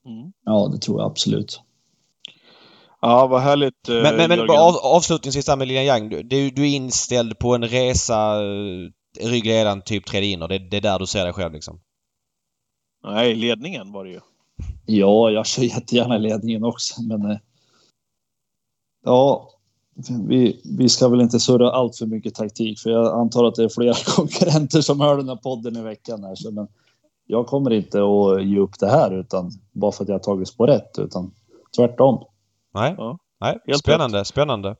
Mm. Ja, det tror jag absolut. Ja, vad härligt. Men, men, men av, avslutningsvis där med Lilian Yang. Du, du är inställd på en resa eh, ryggledaren typ tredje in och det, det är där du ser dig själv liksom? Nej, ledningen var det ju. Ja, jag kör jättegärna ledningen också, men... Eh, ja, vi, vi ska väl inte surra allt för mycket taktik, för jag antar att det är flera (laughs) konkurrenter som hör den här podden i veckan här. Så, men jag kommer inte att ge upp det här, utan bara för att jag har tagit spår rätt, utan tvärtom. Nej, ja. Nej. spännande, rätt. spännande.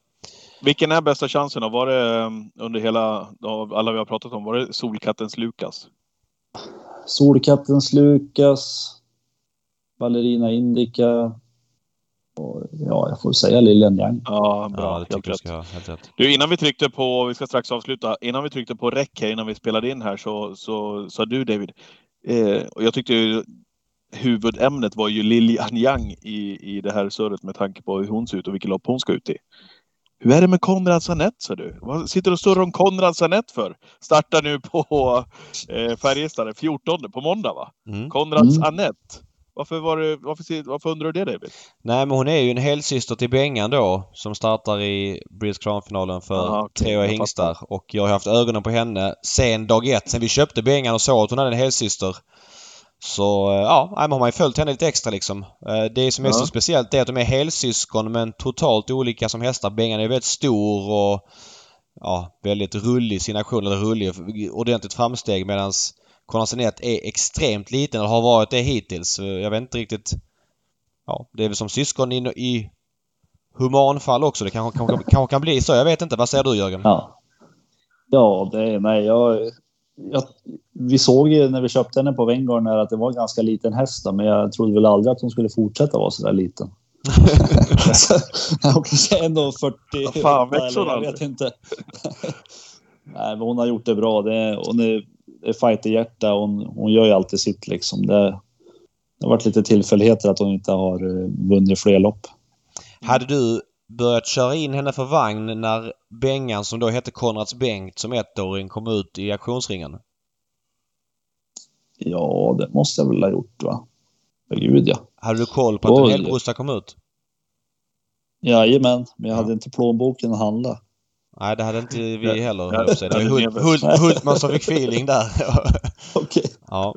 Vilken är bästa chansen då? Var det um, under hela, alla vi har pratat om, var det Solkattens Lukas? Solkattens Lukas, Ballerina Indica, och, ja, jag får säga Lilian Young. Ja, bra. Ja, det helt, rätt. Ska, helt rätt. Du, innan vi tryckte på, vi ska strax avsluta, innan vi tryckte på räck här, innan vi spelade in här så, så sa du David, eh, och jag tyckte huvudämnet var ju Lilian Yang i, i det här surret med tanke på hur hon ser ut och vilket lopp hon ska ut i. Hur är det med Konrad Sanett, sa du? Vad sitter du och surrar om Konrad Sanett för? Startar nu på eh, Färjestad 14 på måndag, va? Mm. Konrads Mm. Anette. Varför, var det, varför, varför undrar du det, David? Nej men hon är ju en helsyster till Bengan då som startar i British Crown-finalen för Aha, okej, treåriga hingstar. Och jag har haft ögonen på henne sen dag ett, sen vi köpte Bengan och såg att hon hade en helsyster. Så eh, ja, men har man ju följt henne lite extra liksom. Eh, Det som är Ja. så speciellt är att de är helsyskon men totalt olika som hästar. Bengan är väldigt stor och ja, väldigt rullig i sin aktion, eller rullig, ordentligt framsteg medans Konradsson är extremt liten och har varit det hittills. Jag vet inte riktigt Ja, det är väl som syskon i, i humanfall också. Det kanske, kanske, kanske kan bli så. Jag vet inte. Vad säger du Jörgen? Ja. Ja, det är, nej, jag, jag, vi såg ju när vi köpte henne på Venngarn att det var en ganska liten häst, men jag trodde väl aldrig att hon skulle fortsätta vara så där liten. (laughs) Hon kanske är ändå 40. Fan, växer hon eller Jag vet inte. (laughs) nej, men hon har gjort det bra. Det är, är fighterhjärta. Hon, hon gör ju alltid sitt liksom. Det, det har varit lite tillfälligheter att hon inte har eh, vunnit fler lopp. Hade du börjat köra in henne för vagn när Bengan som då hette Konrads Bengt som ettåring kom ut i auktionsringen? Ja, det måste jag väl ha gjort va? Gud ja. Hade du koll på att en helbrusta kom ut? Jajamän, men jag Ja. hade inte plånboken att handla. Nej, det hade inte vi heller. höll. Det var Hult, Hult, Hultman som fick feeling där. (laughs) Okej. ja.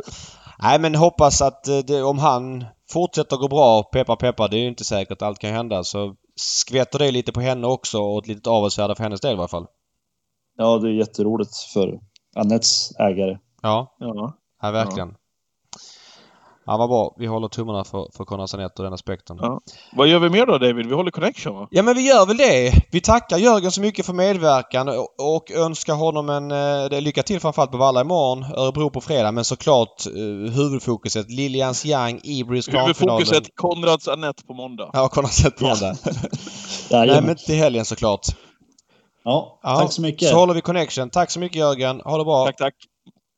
Nej, men hoppas att eh, det, om han fortsätter gå bra, peppa peppa, det är ju inte säkert. Allt kan hända. Så skvätter det lite på henne också och ett litet avelsvärde för hennes del i alla fall. Ja, det är jätteroligt för Annettes ägare. Ja, Ja. ja verkligen. Ja, vad bra. Vi håller tummarna för, för Konrad Sanett och den aspekten. Ja. Vad gör vi mer då, David? Vi håller connection, va? Ja men vi gör väl det. Vi tackar Jörgen så mycket för medverkan och, och önskar honom en eh, lycka till framförallt på Valla imorgon, Örebro på fredag men såklart eh, huvudfokuset Lilians Young i British Crown-finalen. Huvudfokuset Konrads Anette på måndag. Ja, Konrad Sanett på måndag. (laughs) (laughs) Nej Jajamän. men till helgen såklart. Ja, Ja, tack så mycket. Så håller vi connection. Tack så mycket Jörgen. Ha det bra. Tack, tack.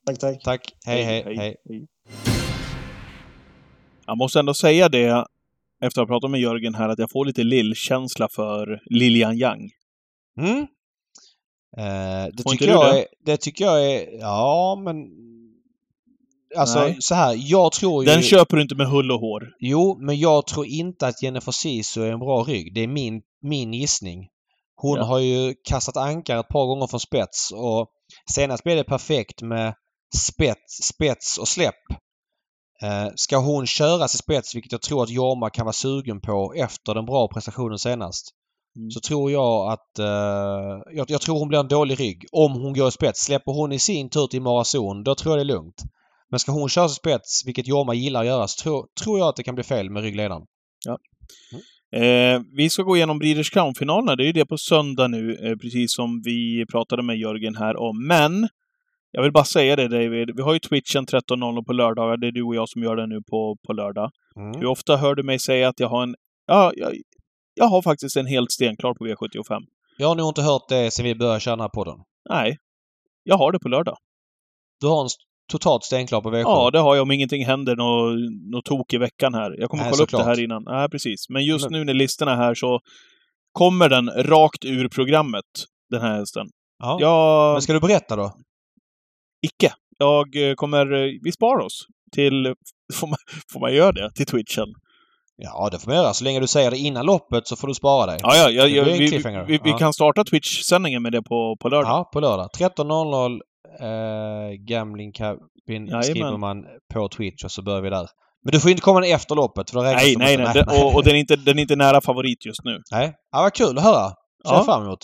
Tack, tack. Tack. Hej, hej, hej. Jag måste ändå säga det, efter att ha pratat med Jörgen här, att jag får lite lill-känsla för Lilian Yang. Mm. Eh, det, tycker jag det? är, det tycker jag är... Ja, men... Alltså Nej. så här, jag tror ju... Den köper du inte med hull och hår. Jo, men jag tror inte att Jennifer Sisu är en bra rygg. Det är min, min gissning. Hon Ja. har ju kastat ankar ett par gånger från spets och senast blev det perfekt med spets, spets och släpp. Eh, ska hon köra till spets, vilket jag tror att Jorma kan vara sugen på efter den bra prestationen senast, Mm. så tror jag att... Eh, jag, jag tror hon blir en dålig rygg om hon går i spets. Släpper hon i sin tur till Marazon, då tror jag det är lugnt. Men ska hon köra till spets, vilket Jorma gillar att göra, så tror, tror jag att det kan bli fel med ryggledaren. Eh, vi ska gå igenom Breeders Crown-finalerna. Det är ju det på söndag nu, eh, precis som vi pratade med Jörgen här om. Men, jag vill bara säga det David. Vi har ju Twitchen 13.00 på lördagar. Det är du och jag som gör det nu på, på lördag. Mm. Hur ofta hör du mig säga att jag har en... Ja, jag, jag har faktiskt en helt stenklar på V75. Jag har nog inte hört det sen vi började köra den här podden. Nej, jag har det på lördag. Du har en totalt stenklar på V7? Ja, det har jag om ingenting händer något nå tok i veckan här. Jag kommer Nej, kolla upp det såklart. här innan. Nej, precis. Men just Men- nu när listorna är här så kommer den rakt ur programmet, den här hästen. ja. Jag... Men ska du berätta då? Icke. Jag eh, kommer... eh, Vi sparar oss till... (laughs) Får man, får man göra det? Till Twitchen? Ja, det får man göra. Så länge du säger det innan loppet så får du spara dig. Ja, ja, ja, ja vi, vi, vi Ja. kan starta Twitch-sändningen med det på, på lördag. Ja, på lördag. 13.00 eh, Gambling Cabin Jajamän. skriver man på Twitch och så börjar vi där. Men du får inte komma in efter loppet för då räknas nej, nej, inte. nej. Det, och och den, är inte, den är inte nära favorit just nu. nej. Ja, vad kul att höra. Ser Ja. fram emot.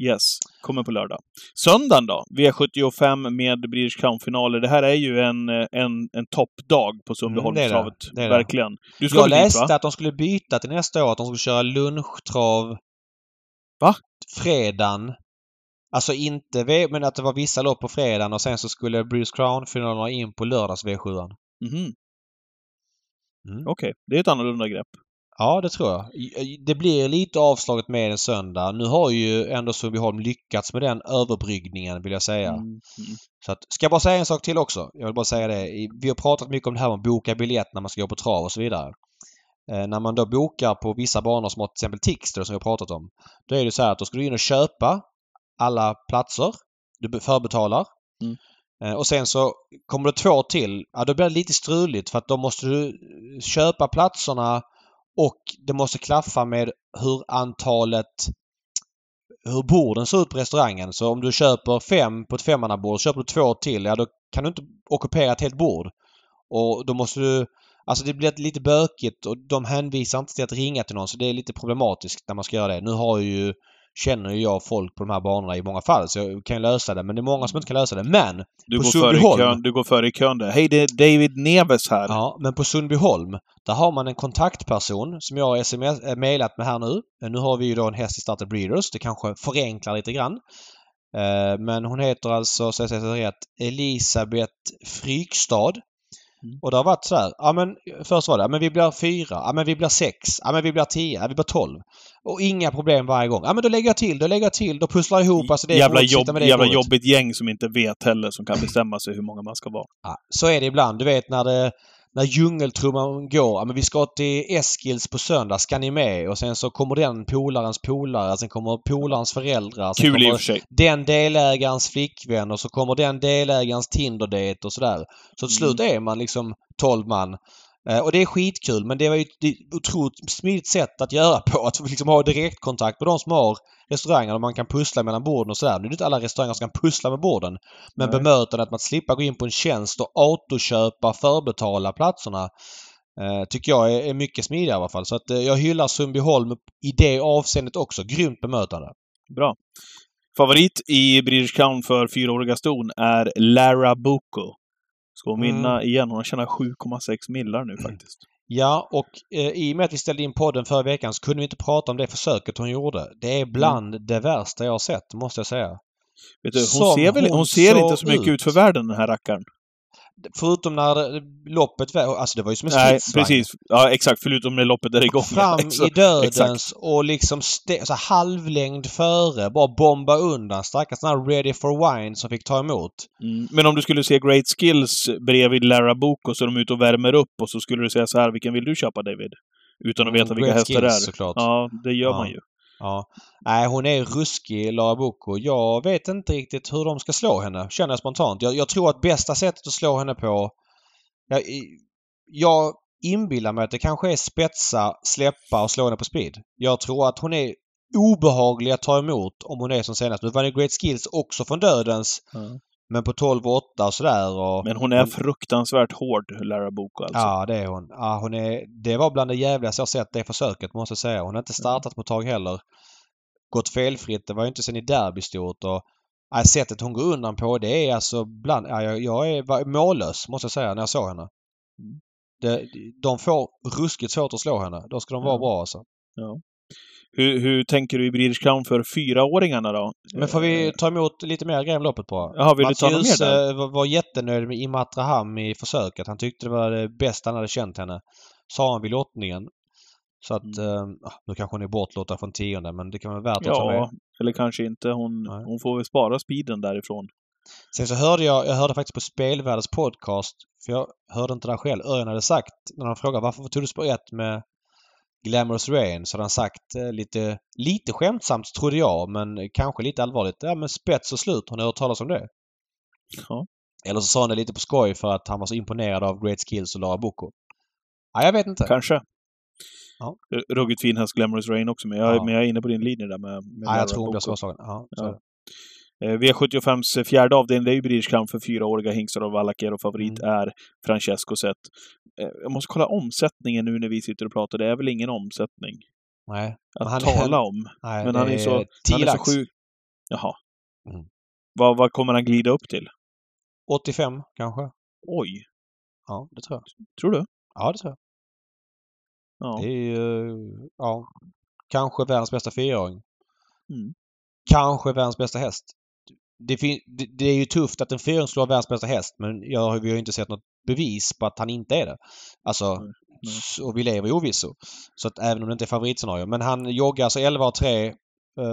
Yes, kommer på lördag. Söndagen då? V75 med British Crown-finaler. Det här är ju en, en, en toppdag på Sundbyholmstravet. Mm. Verkligen. Du ska Jag dit, läste va? att de skulle byta till nästa år. Att de skulle köra lunchtrav... Va? Fredagen. Alltså inte V, men att det var vissa lopp på fredagen och sen så skulle Bruce Crown-finalerna in på lördags V7. Mhm. Mm. Okej, det är ett annorlunda grepp. Ja, det tror jag. Det blir lite avslaget med en söndag. Nu har ju ändå Sundbyholm lyckats med den överbryggningen vill jag säga. Mm. Mm. Så att, ska jag bara säga en sak till också? Jag vill bara säga det. Vi har pratat mycket om det här med att boka biljett när man ska gå på trav och så vidare. Eh, när man då bokar på vissa banor som har till exempel Tixter som vi har pratat om. Då är det så här att då ska du in och köpa alla platser. Du förbetalar. Mm. Eh, och sen så kommer det två till. Ja, då blir det lite struligt för att då måste du köpa platserna och det måste klaffa med hur antalet hur borden ser ut på restaurangen. Så om du köper fem på ett femmannabord, köper du två till, ja då kan du inte ockupera ett helt bord. Och då måste du... Alltså det blir lite bökigt och de hänvisar inte till att ringa till någon så det är lite problematiskt när man ska göra det. Nu har ju känner ju jag folk på de här banorna i många fall så jag kan lösa det. Men det är många som inte kan lösa det. Men Du, på går före i Sundbyholm... kön, du går före i kön där. Hej, det är David Neves här. Ja, men på Sundbyholm där har man en kontaktperson som jag har äh, mailat med här nu. Eh, Nu har vi ju då en häst i Starter Breeders. Det kanske förenklar lite grann. Eh, Men hon heter alltså, så jag säger rätt, Elisabeth Frykstad. Mm. Och det har varit så här. Ja men först var det, ja, men vi blir fyra, ja men vi blir sex, ja men vi blir tio, ja vi blir tolv. Och inga problem varje gång. Ja men då lägger jag till, då lägger jag till, då pusslar jag ihop. Alltså det är jävla jobb, med det jävla bordet. jobbigt gäng som inte vet heller, som kan bestämma sig hur många man ska vara. Ja, så är det ibland. Du vet när det när djungeltrumman går. Ja, men vi ska till Eskils på söndag. Ska ni med? Och sen så kommer den polarens polare. Sen kommer polarens föräldrar. Sen Kul i och för sig. den delägarens flickvän och så kommer den delägarens Tinder-date och sådär. Så till slut är man liksom 12 man. Eh, Och det är skitkul men det var ju ett otroligt smidigt sätt att göra på. Att liksom ha direktkontakt med de som har restauranger och man kan pussla mellan borden och sådär. Nu är det inte alla restauranger som kan pussla med borden. Men Nej. bemötandet att slippa gå in på en tjänst och autoköpa, förbetala platserna eh, tycker jag är, är mycket smidigare i alla fall. Så att eh, jag hyllar Sundbyholm i det avseendet också. Grymt bemötande. Bra. Favorit i British Crown för fyraåriga ston är Lara Boko. Ska hon vinna Mm. igen? Hon har tjänat 7,6 millar nu faktiskt. Ja, och eh, i och med att vi ställde in podden förra veckan så kunde vi inte prata om det försöket hon gjorde. Det är bland det värsta jag har sett, måste jag säga. Du, hon ser, väl, hon hon ser inte så mycket ut. ut för världen, den här rackaren. Förutom när loppet var... Alltså det var ju som en Nej, precis. Ja, exakt. Förutom när loppet är igång. Fram (laughs) Exakt. i dödens exakt. och liksom ste- så halvlängd före. Bara bomba undan. Stackars den här Ready for Wine som fick ta emot. Mm. Men om du skulle se Great Skills bredvid Lara Boko så är de ute och värmer upp och så skulle du säga så här, vilken vill du köpa David? Utan att veta vilka Great hästar det är. såklart. Ja, det gör Ja. man ju. Ja. Nej, hon är ruskig, Lara Boko. Jag vet inte riktigt hur de ska slå henne, känner jag spontant. Jag, jag tror att bästa sättet att slå henne på... Jag, jag inbillar mig att det kanske är spetsa, släppa och slå henne på speed. Jag tror att hon är obehaglig att ta emot om hon är som senast. Nu var det Great Skills också från dödens. Men på 12 och 8 och sådär. Och, Men hon är fruktansvärt hård, Lara Boko alltså. Ja, det är hon. Ja, hon är, det var bland det jävligaste jag sett det försöket måste jag säga. Hon har inte startat på ett tag heller. Gått felfritt. Det var ju inte sen i derby stort och nej, sättet hon går undan på det är alltså bland... Ja, jag, jag är var mållös måste jag säga när jag såg henne. Det, de får ruskigt svårt att slå henne. Då ska de vara Ja. bra alltså. Hur, hur tänker du i British Crown för fyraåringarna då? Men får vi ta emot lite mer grejer om loppet bara? Jaha, vill du ta Mattias mer där? eh, var, var jättenöjd med Imatraham i försöket. Han tyckte det var det bästa han hade känt henne. Sa han vid lottningen. Så att, Mm. eh, nu kanske hon är bortlottad från tionde men det kan vara värt att ta med. Ja, eller kanske inte. Hon, Nej. hon får väl spara speeden därifrån. Sen så hörde jag, jag hörde faktiskt på Spelvärldens podcast, för jag hörde inte det själv. Örjan hade sagt, när han frågade varför tog du spår ett med Glamorous Rain, så hade han sagt eh, lite, lite skämtsamt trodde jag, men kanske lite allvarligt. Ja men spets och slut, har ni hört talas om det? Ja. Eller så sa han det lite på skoj för att han var så imponerad av Great Skills och Lara Boko. Ja, jag vet inte. Kanske. Ja. Ruggigt fin häst, Glamorous Rain också, men jag, Ja. men jag är inne på din linje där med, med Ja, Lara jag tror hon blir svårslagen. Ja. Eh, V75s fjärde avdelning, det är ju British Crown för fyraåriga hingstar och vallacker och favorit Mm. är Francesco Zet. Eh, Jag måste kolla omsättningen nu när vi sitter och pratar. Det är väl ingen omsättning Nej. att tala om. Nej, Men han är så, han 10 är så sjuk. Jaha. Mm. Vad, vad kommer han glida upp till? 85 kanske? Oj, Ja, det tror jag. tror du? Ja, det tror jag. Ja. Det är ju, ja, kanske världens bästa fyraåring. Mm. Kanske världens bästa häst. Det, det, det är ju tufft att en fyraåring slår världens bästa häst men jag, vi har ju inte sett något bevis på att han inte är det. Alltså, Mm. Så- Och vi lever i ovisso. Så att även om det inte är favoritscenario. Men han joggar alltså 11 och 3 eh,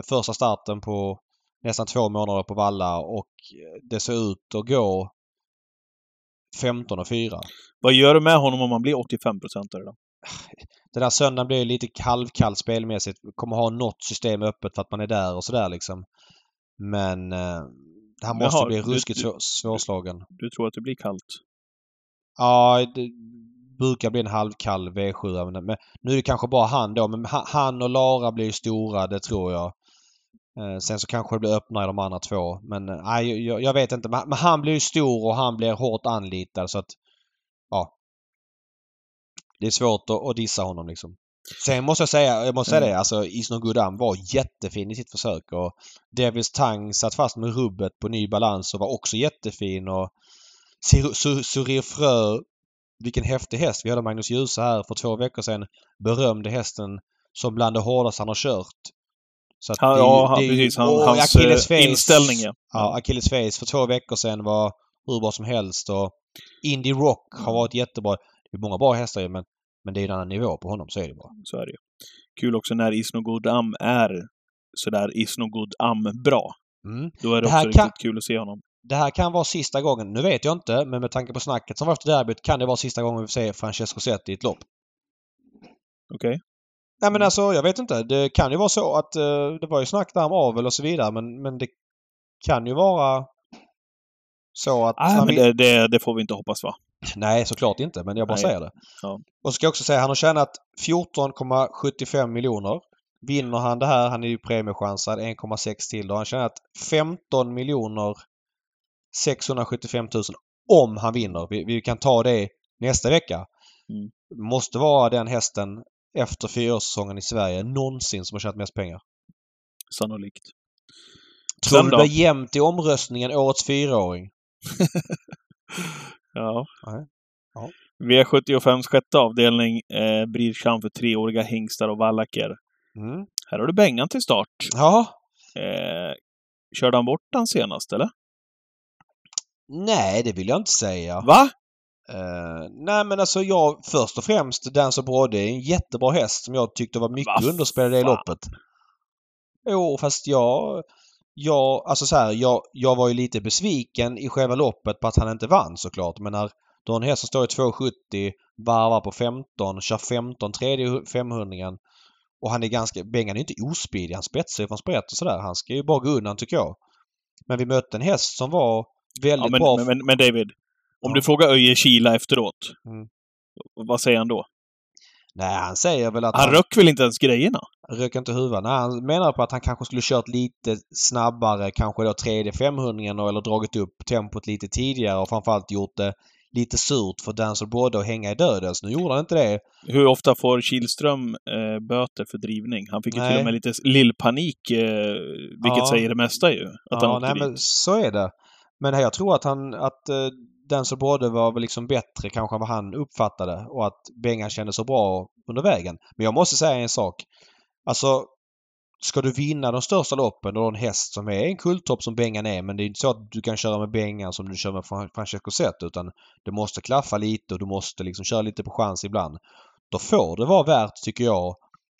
första starten på nästan två månader på Valla och eh, det ser ut att gå 15 och 4. Vad gör du med honom om man blir 85 procentare då? (sighs) Den där söndagen blir lite halvkallt spelmässigt. Kommer ha något system öppet för att man är där och sådär liksom. Men eh, han måste Jaha, bli ruskigt du- svår, svårslagen. Du tror att det blir kallt? Ja, det brukar bli en halvkall V7. Men men nu är det kanske bara han då. Men ha- han och Lara blir stora, det tror jag. Eh, Sen så kanske det blir öppnare i de andra två. Men eh, nej, jag, jag vet inte. Men men han blir ju stor och han blir hårt anlitad så att... Ja. Det är svårt att, att dissa honom liksom. Sen måste jag säga, jag måste säga Mm. det, alltså Is No Good Am var jättefin i sitt försök och Devils Tang satt fast med rubbet på ny balans och var också jättefin och Sur- Sur- Surir Frö vilken häftig häst. Vi hade Magnus Djuse här för två veckor sedan. Berömde hästen som bland det hårdaste han har kört. Så att Han, det ja, det precis. Han, och hans Achilles eh, face- inställning, ja. Ja, Achilles Face för två veckor sedan var hur bra som helst och Indie Rock har varit jättebra. Det är många bra hästar ju men, men det är en annan nivå på honom, så är det bara. Så är det. Kul också när Isno Good Am är sådär Isno Good Am bra. Mm. Då är det, Det också kan- riktigt kul att se honom. Det här kan vara sista gången, nu vet jag inte, men med tanke på snacket som var efter derbyt kan det vara sista gången vi får se Francesco Zet i ett lopp. Okej? Nej men alltså, jag vet inte. Det kan ju vara så att eh, det var ju snack där om avel och så vidare men, men det kan ju vara så att... Nej, men det, det, det får vi inte hoppas va? Nej, såklart inte. Men jag bara Nej. säger det. Ja. Och så ska jag också säga han har tjänat 14,75 miljoner. Vinner han det här, han är ju premiechansad, 1,6 till. Då har han tjänat 15 miljoner 675 000 om han vinner. Vi, vi kan ta det nästa vecka. Mm. Måste vara den hästen efter fyraårssäsongen i Sverige någonsin som har tjänat mest pengar. Sannolikt. Tror du det blir jämnt i omröstningen Årets fyraåring? (laughs) Ja. Nej. Ja. V75 sjätte avdelning eh, Bridgechamp för treåriga hingstar och vallacker. Mm. Här har du Bengan till start. Ja, Eh, körde han bort den senast, eller? nej det vill jag inte säga. Va? Eh, nej men alltså jag först och främst Dance of Brody är en jättebra häst som jag tyckte var mycket Va underspelad i loppet. Jo fast jag... Jag, alltså så här, jag, jag var ju lite besviken i själva loppet på att han inte vann såklart. Men när har en häst som står i 2,70, varvar på 15, kör 15 tredje 500 och han är ganska... Bengan är inte ospidig. Han spetsar ju från sprätt och sådär. Han ska ju bara gå undan tycker jag. Men vi mötte en häst som var väldigt Ja, men, bra. men, men, men David, om Ja. du frågar Öje Kila efteråt, Mm. vad säger han då? Nej, han säger väl att Han röck väl inte ens grejerna? rök inte huvudet. Nej, han menar på att han kanske skulle kört lite snabbare, kanske då tredje 500 eller dragit upp tempot lite tidigare och framförallt gjort det lite surt för Dance of Brody att hänga i döden. Så nu gjorde han inte det. Hur ofta får Kihlström eh, böter för drivning? Han fick ju till Nej. och med lite lillpanik, eh, vilket Ja. säger det mesta ju. Att han ja, åkte nej, dit. men så är det. Men jag tror att han, att eh, den som både var väl liksom bättre kanske än vad han uppfattade och att Bengan kände så bra under vägen. Men jag måste säga en sak. Alltså, ska du vinna de största loppen och en häst som är en kulttopp som Bengan är men det är inte så att du kan köra med Bengan som du kör med Francesco Zet utan det måste klaffa lite och du måste liksom köra lite på chans ibland. Då får det vara värt, tycker jag,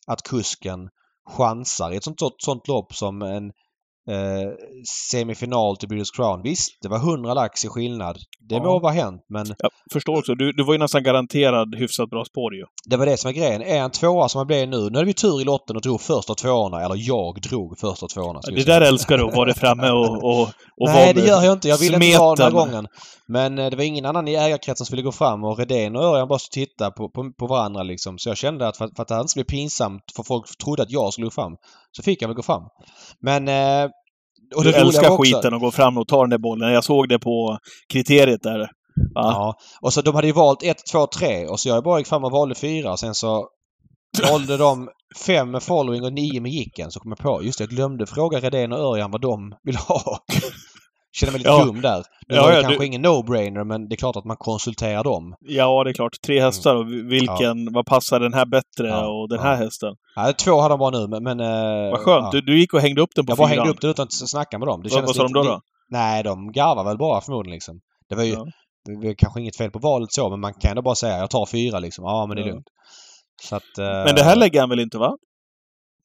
att kusken chansar i ett sånt, sånt lopp som en eh, semifinal till British Crown. Visst, det var 100 lax i skillnad. Det Ja. må vara hänt men Jag förstår också. Du, du var ju nästan garanterad hyfsat bra spår ju. det var det som var grejen. Är han tvåa som han blev nu. Nu hade vi tur i lotten och drog första tvåorna. Eller jag drog första tvåorna. Det där älskar du, att vara framme och, och, och (laughs) Nej, det gör jag inte. Jag ville inte vara den här gången. Men eh, det var ingen annan i ägarkretsen som ville gå fram och Redén och Örjan bara tittade på, på, på varandra liksom. Så jag kände att för, för att det inte skulle bli pinsamt för folk trodde att jag skulle gå fram så fick jag väl gå fram. Men... Eh, och Du det roliga älskar också- skiten och gå fram och ta den där bollen. Jag såg det på kriteriet där. Ja. Ja. Och så de hade ju valt 1, 2, 3 och så jag bara gick fram och valde 4 och sen så valde de 5 med following och 9 med gicken. Så kom jag på, just det, jag glömde fråga Redén och Örjan vad de vill ha. Känner mig lite Ja. dum där. Det Ja, var ja, kanske du- ingen no-brainer men det är klart att man konsulterar dem. ja, det är klart. Tre hästar och vilken, vad passar den här bättre Ja, och den ja. här hästen? Ja, två hade de bara nu men... men eh, Vad skönt. ja. Du, du gick och hängde upp den på Jag bara fyran. hängde upp det utan att snacka med dem. Det Vad, sa de då? då? Nej, de garvar väl bara förmodligen liksom. Det var ju... Ja. Det är kanske inget fel på valet så, men man kan ändå bara säga jag tar fyra liksom. Ja, men det är Ja. lugnt. Att, Men det här lägger han väl inte, va?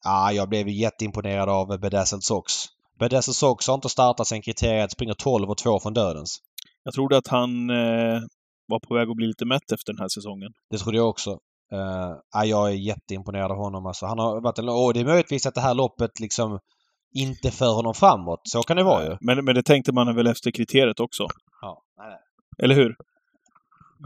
Ja, jag blev jätteimponerad av Bedazzled Sox. Bedazzled Sox har inte startat sen kriteriet springer 12 och 2 från dödens. Jag trodde att han eh, var på väg att bli lite mätt efter den här säsongen. Det trodde jag också. Uh, ja, jag är jätteimponerad av honom. Alltså, han har varit en, och det är möjligtvis att det här loppet liksom inte för honom framåt. Så kan det vara ju. Men, men det tänkte man väl efter kriteriet också? Ja, nej, nej. Eller hur?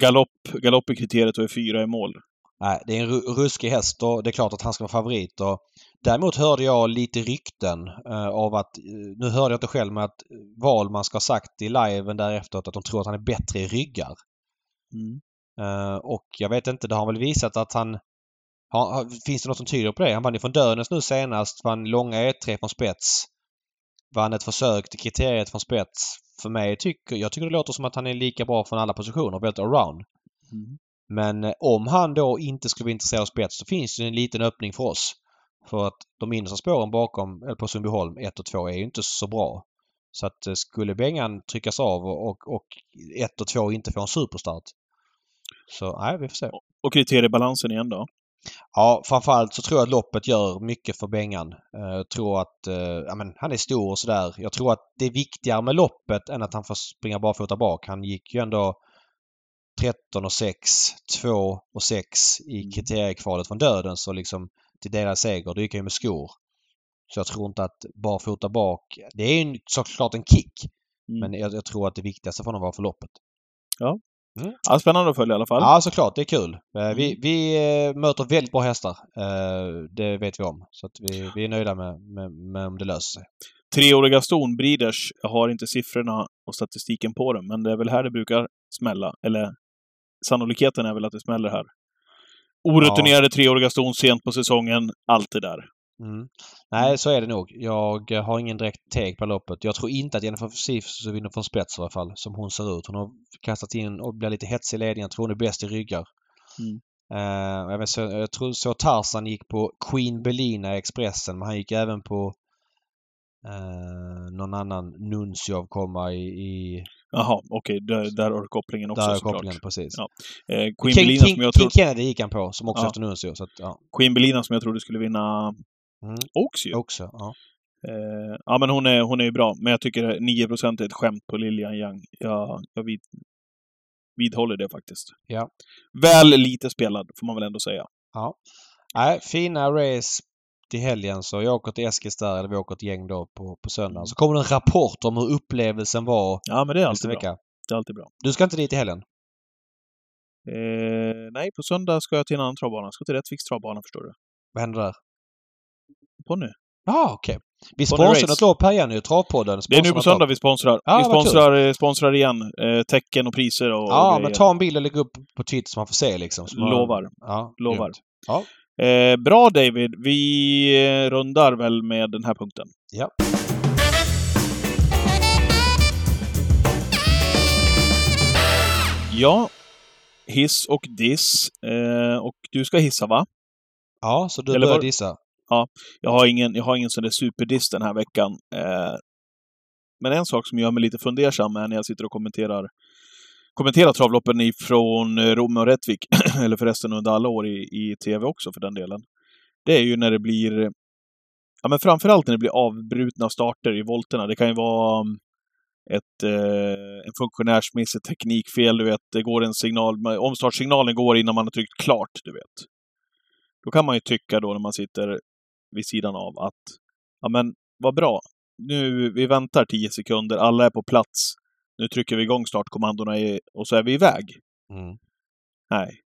Galopp, galopp i kriteriet och är fyra i mål. Nej, det är en ru- ruskig häst och det är klart att han ska vara favorit. Och däremot hörde jag lite rykten eh, av att, eh, nu hörde jag inte själv, men att Wahlman ska ha sagt i liven därefter att de tror att han är bättre i ryggar. Mm. Eh, och jag vet inte, det har väl visat att han... Har, finns det något som tyder på det? Han vann ju från Dönes nu senast, vann långa E3 från spets. Vann ett försök till kriteriet från spets. För mig tycker, jag tycker det låter som att han är lika bra från alla positioner, väldigt allround. Mm. Men eh, om han då inte skulle vara intresserad av spets så finns det en liten öppning för oss. För att de innersta spåren bakom, eller på Sundbyholm 1 och 2 är ju inte så bra. Så att eh, skulle Bengan tryckas av och, och, och 1 och 2 inte få en superstart. Så nej, vi får se. Och kriteriebalansen igen då? Ja, framförallt så tror jag att loppet gör mycket för Bengan. Eh, Jag tror att eh, ja, men han är stor och sådär. Jag tror att det är viktigare med loppet än att han får springa barfota bak. Han gick ju ändå 13 och 6, 2 och 6 i kriteriekvalet från döden så liksom till deras seger. Då gick han ju med skor. Så jag tror inte att barfota bak... Det är ju såklart en kick. Mm. Men jag, jag tror att det viktigaste för honom var för loppet. Ja, spännande att följa i alla fall. Ja, såklart. Det är kul. Eh, Vi, vi eh, möter väldigt bra hästar. Eh, Det vet vi om. Så att vi, vi är nöjda med, med, med om det löser sig. Treåriga Ston Breeders, jag har inte siffrorna och statistiken på dem, men det är väl här det brukar smälla. Eller sannolikheten är väl att det smäller här. Orutinerade treåriga ston sent på säsongen, allt det där. Mm. Nej, så är det nog. Jag har ingen direkt take på loppet. Jag tror inte att Jennifer Sifs vinner från spets i alla fall, som hon ser ut. Hon har kastat in och blir lite hetsig i ledningen. Jag tror hon är bäst i ryggar. Mm. Eh, jag, vet, så, jag tror så Tarzan gick på Queen Belina i Expressen, men han gick även på eh, någon annan Nuncio komma i, i Jaha, okej, där, där har du kopplingen också där är såklart. kopplingen precis. Ja. Eh, Queen, King, Belina King, som jag King trodde, Kennedy gick han på, som också Ja. efter Nuncio. Så att, ja. Queen Belina som jag trodde skulle vinna Mm. Ju. Också, ja. Eh, ja, men hon är, hon är ju bra. Men jag tycker 9% är ett skämt på Lilian Young. Jag, jag vid, vidhåller det faktiskt. Ja. Väl lite spelad, får man väl ändå säga. Nej, fina race till helgen så jag åker till Eskils där, eller vi åker ett gäng då på, på söndagen. Mm. Så kommer det en rapport om hur upplevelsen var Ja, men det är alltid bra. vecka. Det är alltid bra. Du ska inte dit i helgen? Eh, nej, på söndag ska jag till en annan travbana. Jag ska till Rättviks travbana, förstår du. Vad händer där? Ponny. Ja, okej. Vi Ponny sponsrar något lopp här igen nu, Travpodden. Det är nu på söndag vi sponsrar. Ja, vi sponsrar, eh, sponsrar igen. Eh, tecken och priser och, Ja, och men ta en bild och lägg upp på Twitter så man får se liksom. Man- Lovar. Ja, Lovar. Ja. Eh, bra David. Vi rundar väl med den här punkten. Ja. Ja, hiss och diss. Eh, och du ska hissa va? Ja, så du Eller börjar var- dissa. Jag har ingen, jag har ingen sån där superdiss den här veckan. Eh, men en sak som gör mig lite fundersam är när jag sitter och kommenterar kommentera travloppen ifrån eh, Rom och Rättvik, (clears throat) eller förresten under alla år i, i tv också för den delen. Det är ju när det blir, ja men framförallt när det blir avbrutna starter i volterna. Det kan ju vara mm, ett, eh, en funktionärsmiss, ett teknikfel, du vet. Det går en signal, omstartssignalen går innan man har tryckt klart, du vet. Då kan man ju tycka då när man sitter vid sidan av att, ja men vad bra. Nu, vi väntar 10 sekunder, alla är på plats. Nu trycker vi igång startkommandona och så är vi iväg. Mm. Nej.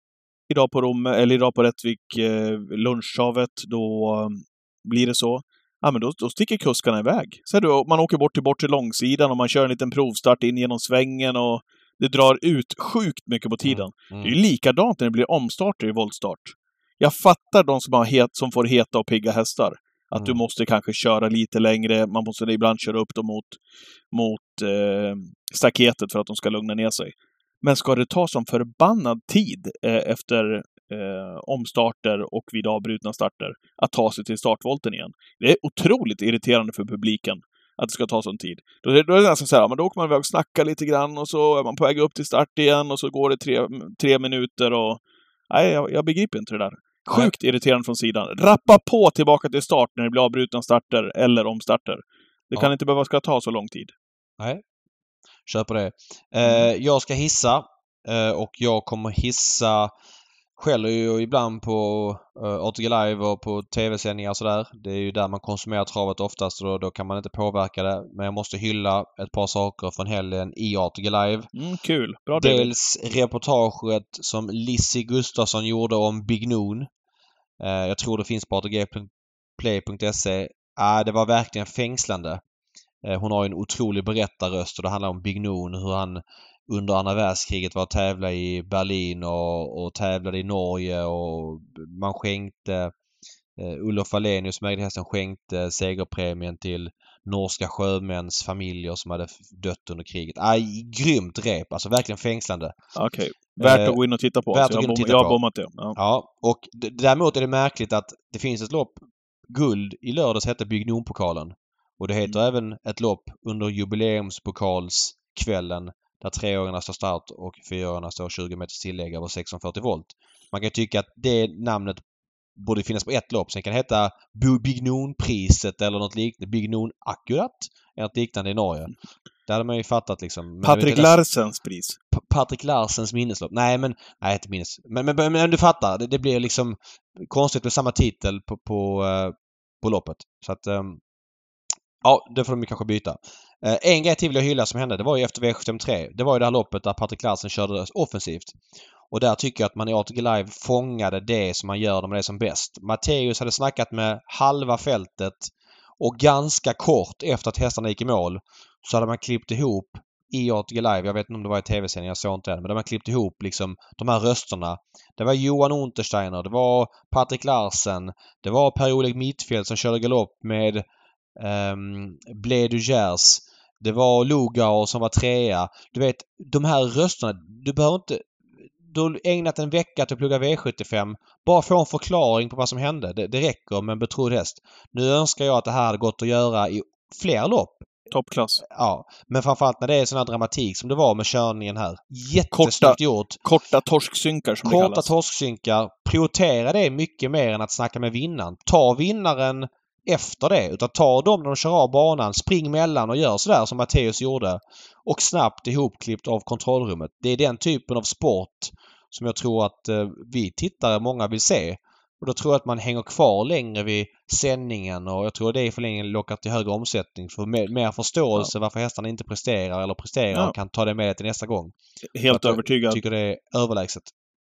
Idag på Rom, eller idag på Rättvik, eh, lunchtravet, då eh, blir det så. Ja, men då, då sticker kuskarna iväg. Så du, man åker bort till bortre långsidan och man kör en liten provstart in genom svängen och det drar ut sjukt mycket på tiden. Mm. Det är ju likadant när det blir omstarter i voltstart. Jag fattar de som, har het, som får heta och pigga hästar. Att Mm. du måste kanske köra lite längre, man måste ibland köra upp dem mot, mot eh, staketet för att de ska lugna ner sig. Men ska det ta som förbannad tid eh, efter eh, omstarter och vid avbrutna starter att ta sig till startvolten igen? Det är otroligt irriterande för publiken. att det ska ta sån tid. Då, är- det nästan så här, men då åker man iväg och snackar lite grann och så är man på väg upp till start igen och så går det tre, tre minuter och... Nej, jag, jag begriper inte det där. Sjukt irriterande från sidan. Rappa på tillbaka till start när det blir avbrutna starter eller omstarter. Det Ja. kan inte behöva ska ta så lång tid. Nej. Köper det. Eh, jag ska hissa eh, och jag kommer hissa skäller ju ibland på uh, ATG Live och på tv-sändningar och sådär. Det är ju där man konsumerar travet oftast och då, då kan man inte påverka det. Men jag måste hylla ett par saker från helgen i ATG Live. Mm, kul. Bra David. Dels reportaget som Lizzie Gustafsson gjorde om Big Noon. Eh, jag tror det finns på atgplay.se. Ah, det var verkligen fängslande. Eh, hon har ju en otrolig berättarröst och det handlar om Big Noon, hur han under andra världskriget var och tävlade i Berlin och, och tävlade i Norge och man skänkte eh, Olof Wallenius som ägde hästen skänkte segerpremien till norska sjömäns familjer som hade dött under kriget. Aj, grymt rep! Alltså verkligen fängslande. Okej. Värt Eh, att gå in och titta på. värt att gå in och titta jag har bommat det. Ja. Ja, och däremot är det märkligt att det finns ett lopp, guld, i lördags hette Bygg pokalen Och det heter även ett lopp under jubileumspokalskvällen där treåringarna står start och fyraåringarna står 20 meters tillägg över 640 volt. Man kan tycka att det namnet borde finnas på ett lopp. Sen kan det heta Big priset eller något liknande. Big Noon Akkurat eller något liknande i Norge. Det hade man ju fattat liksom. Men Patrik Larsens pris. P- Patrik Larsens minneslopp. Nej, men... Nej, inte minnes. Men, men, men, men du fattar. Det, det blir liksom konstigt med samma titel på, på, eh, på loppet. Så att... ehm, ja, det får de kanske byta. Eh, en grej till vill jag hylla som hände. Det var ju efter V753. Det var ju det här loppet där Patrik Larsen körde offensivt. Och där tycker jag att man i ATG Live fångade det som man gör när man är som bäst. Matteus hade snackat med halva fältet och ganska kort efter att hästarna gick i mål så hade man klippt ihop i ATG Live, jag vet inte om det var i tv-sändning, jag såg inte den, men de har klippt ihop liksom de här rösterna. Det var Johan Untersteiner, det var Patrik Larsen, det var Per-Oleg Mittfeldt som körde galopp med ehm, um, Blé Dugers. Det var Lugauer som var trea. Du vet, de här rösterna, du behöver inte... Du har ägnat en vecka till att plugga V75. Bara få en förklaring på vad som hände. Det, det räcker med en betrodd häst. Nu önskar jag att det här hade gått att göra i fler lopp. Toppklass. Ja, men framförallt när det är sån här dramatik som det var med körningen här. Korta- Jättesnyggt gjort. Korta torsksynkar som det Korta kallas. torsksynkar. Prioritera det mycket mer än att snacka med vinnaren. Ta vinnaren efter det. Utan ta dem när de kör av banan. Spring mellan och gör sådär som Matteus gjorde. Och snabbt ihopklippt av kontrollrummet. Det är den typen av sport som jag tror att eh, vi tittare, många vill se. Och då tror jag att man hänger kvar längre vid sändningen och jag tror det i förlängningen lockar till högre omsättning. För mer, mer förståelse varför hästarna inte presterar eller presterar Ja. och kan ta det med till nästa gång. Helt Att jag övertygad. tycker det är överlägset.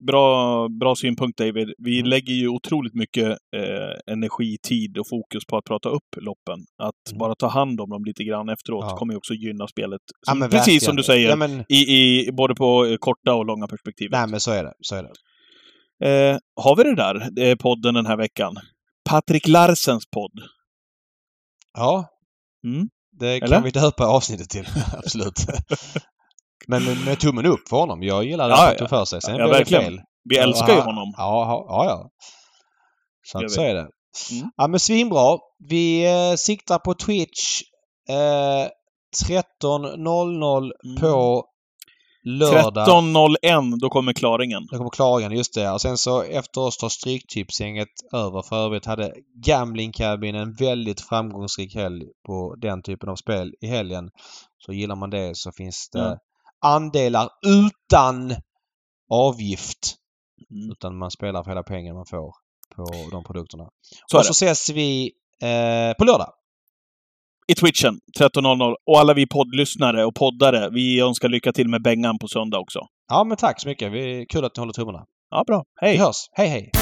Bra, bra synpunkt David. Vi Mm. lägger ju otroligt mycket eh, energi, tid och fokus på att prata upp loppen. Att Mm. bara ta hand om dem lite grann efteråt Ja. kommer ju också gynna spelet. Ja, Som, men precis som du säger. Ja, men, I, i, både på eh, korta och långa perspektivet. nej men så är det. Så är det. Eh, har vi det där, eh, podden den här veckan? Patrik Larsens podd. Ja. Mm. Det kan Eller? vi döpa avsnittet till. (laughs) Absolut. (laughs) (laughs) men med, tummen upp för honom. Jag gillar det Ja, han ja. tog för sig. Sen Ja, blev det verkligen. fel. Vi älskar ju honom. Ja, ja, ja. Så, att, så är det. Mm. Ja men svinbra. Vi eh, siktar på Twitch eh, 13.00 Mm. på lördag. 13.01, då kommer klaringen. Det kommer klaringen, just det. Och sen så efter oss tar Stryktipsgänget över. För övrigt hade Gambling Cabin en väldigt framgångsrik helg på den typen av spel i helgen. Så gillar man det så finns det Ja. Andelar utan avgift. Mm. Utan man spelar för hela pengen man får på de produkterna. Så och så ses vi eh, på lördag. I Twitchen 13.00. Och alla vi poddlyssnare och poddare, vi önskar lycka till med Bengan på söndag också. Ja men tack så mycket. Vi, kul att ni håller tummarna. Ja, bra. Hej! Vi hörs. Hej hej!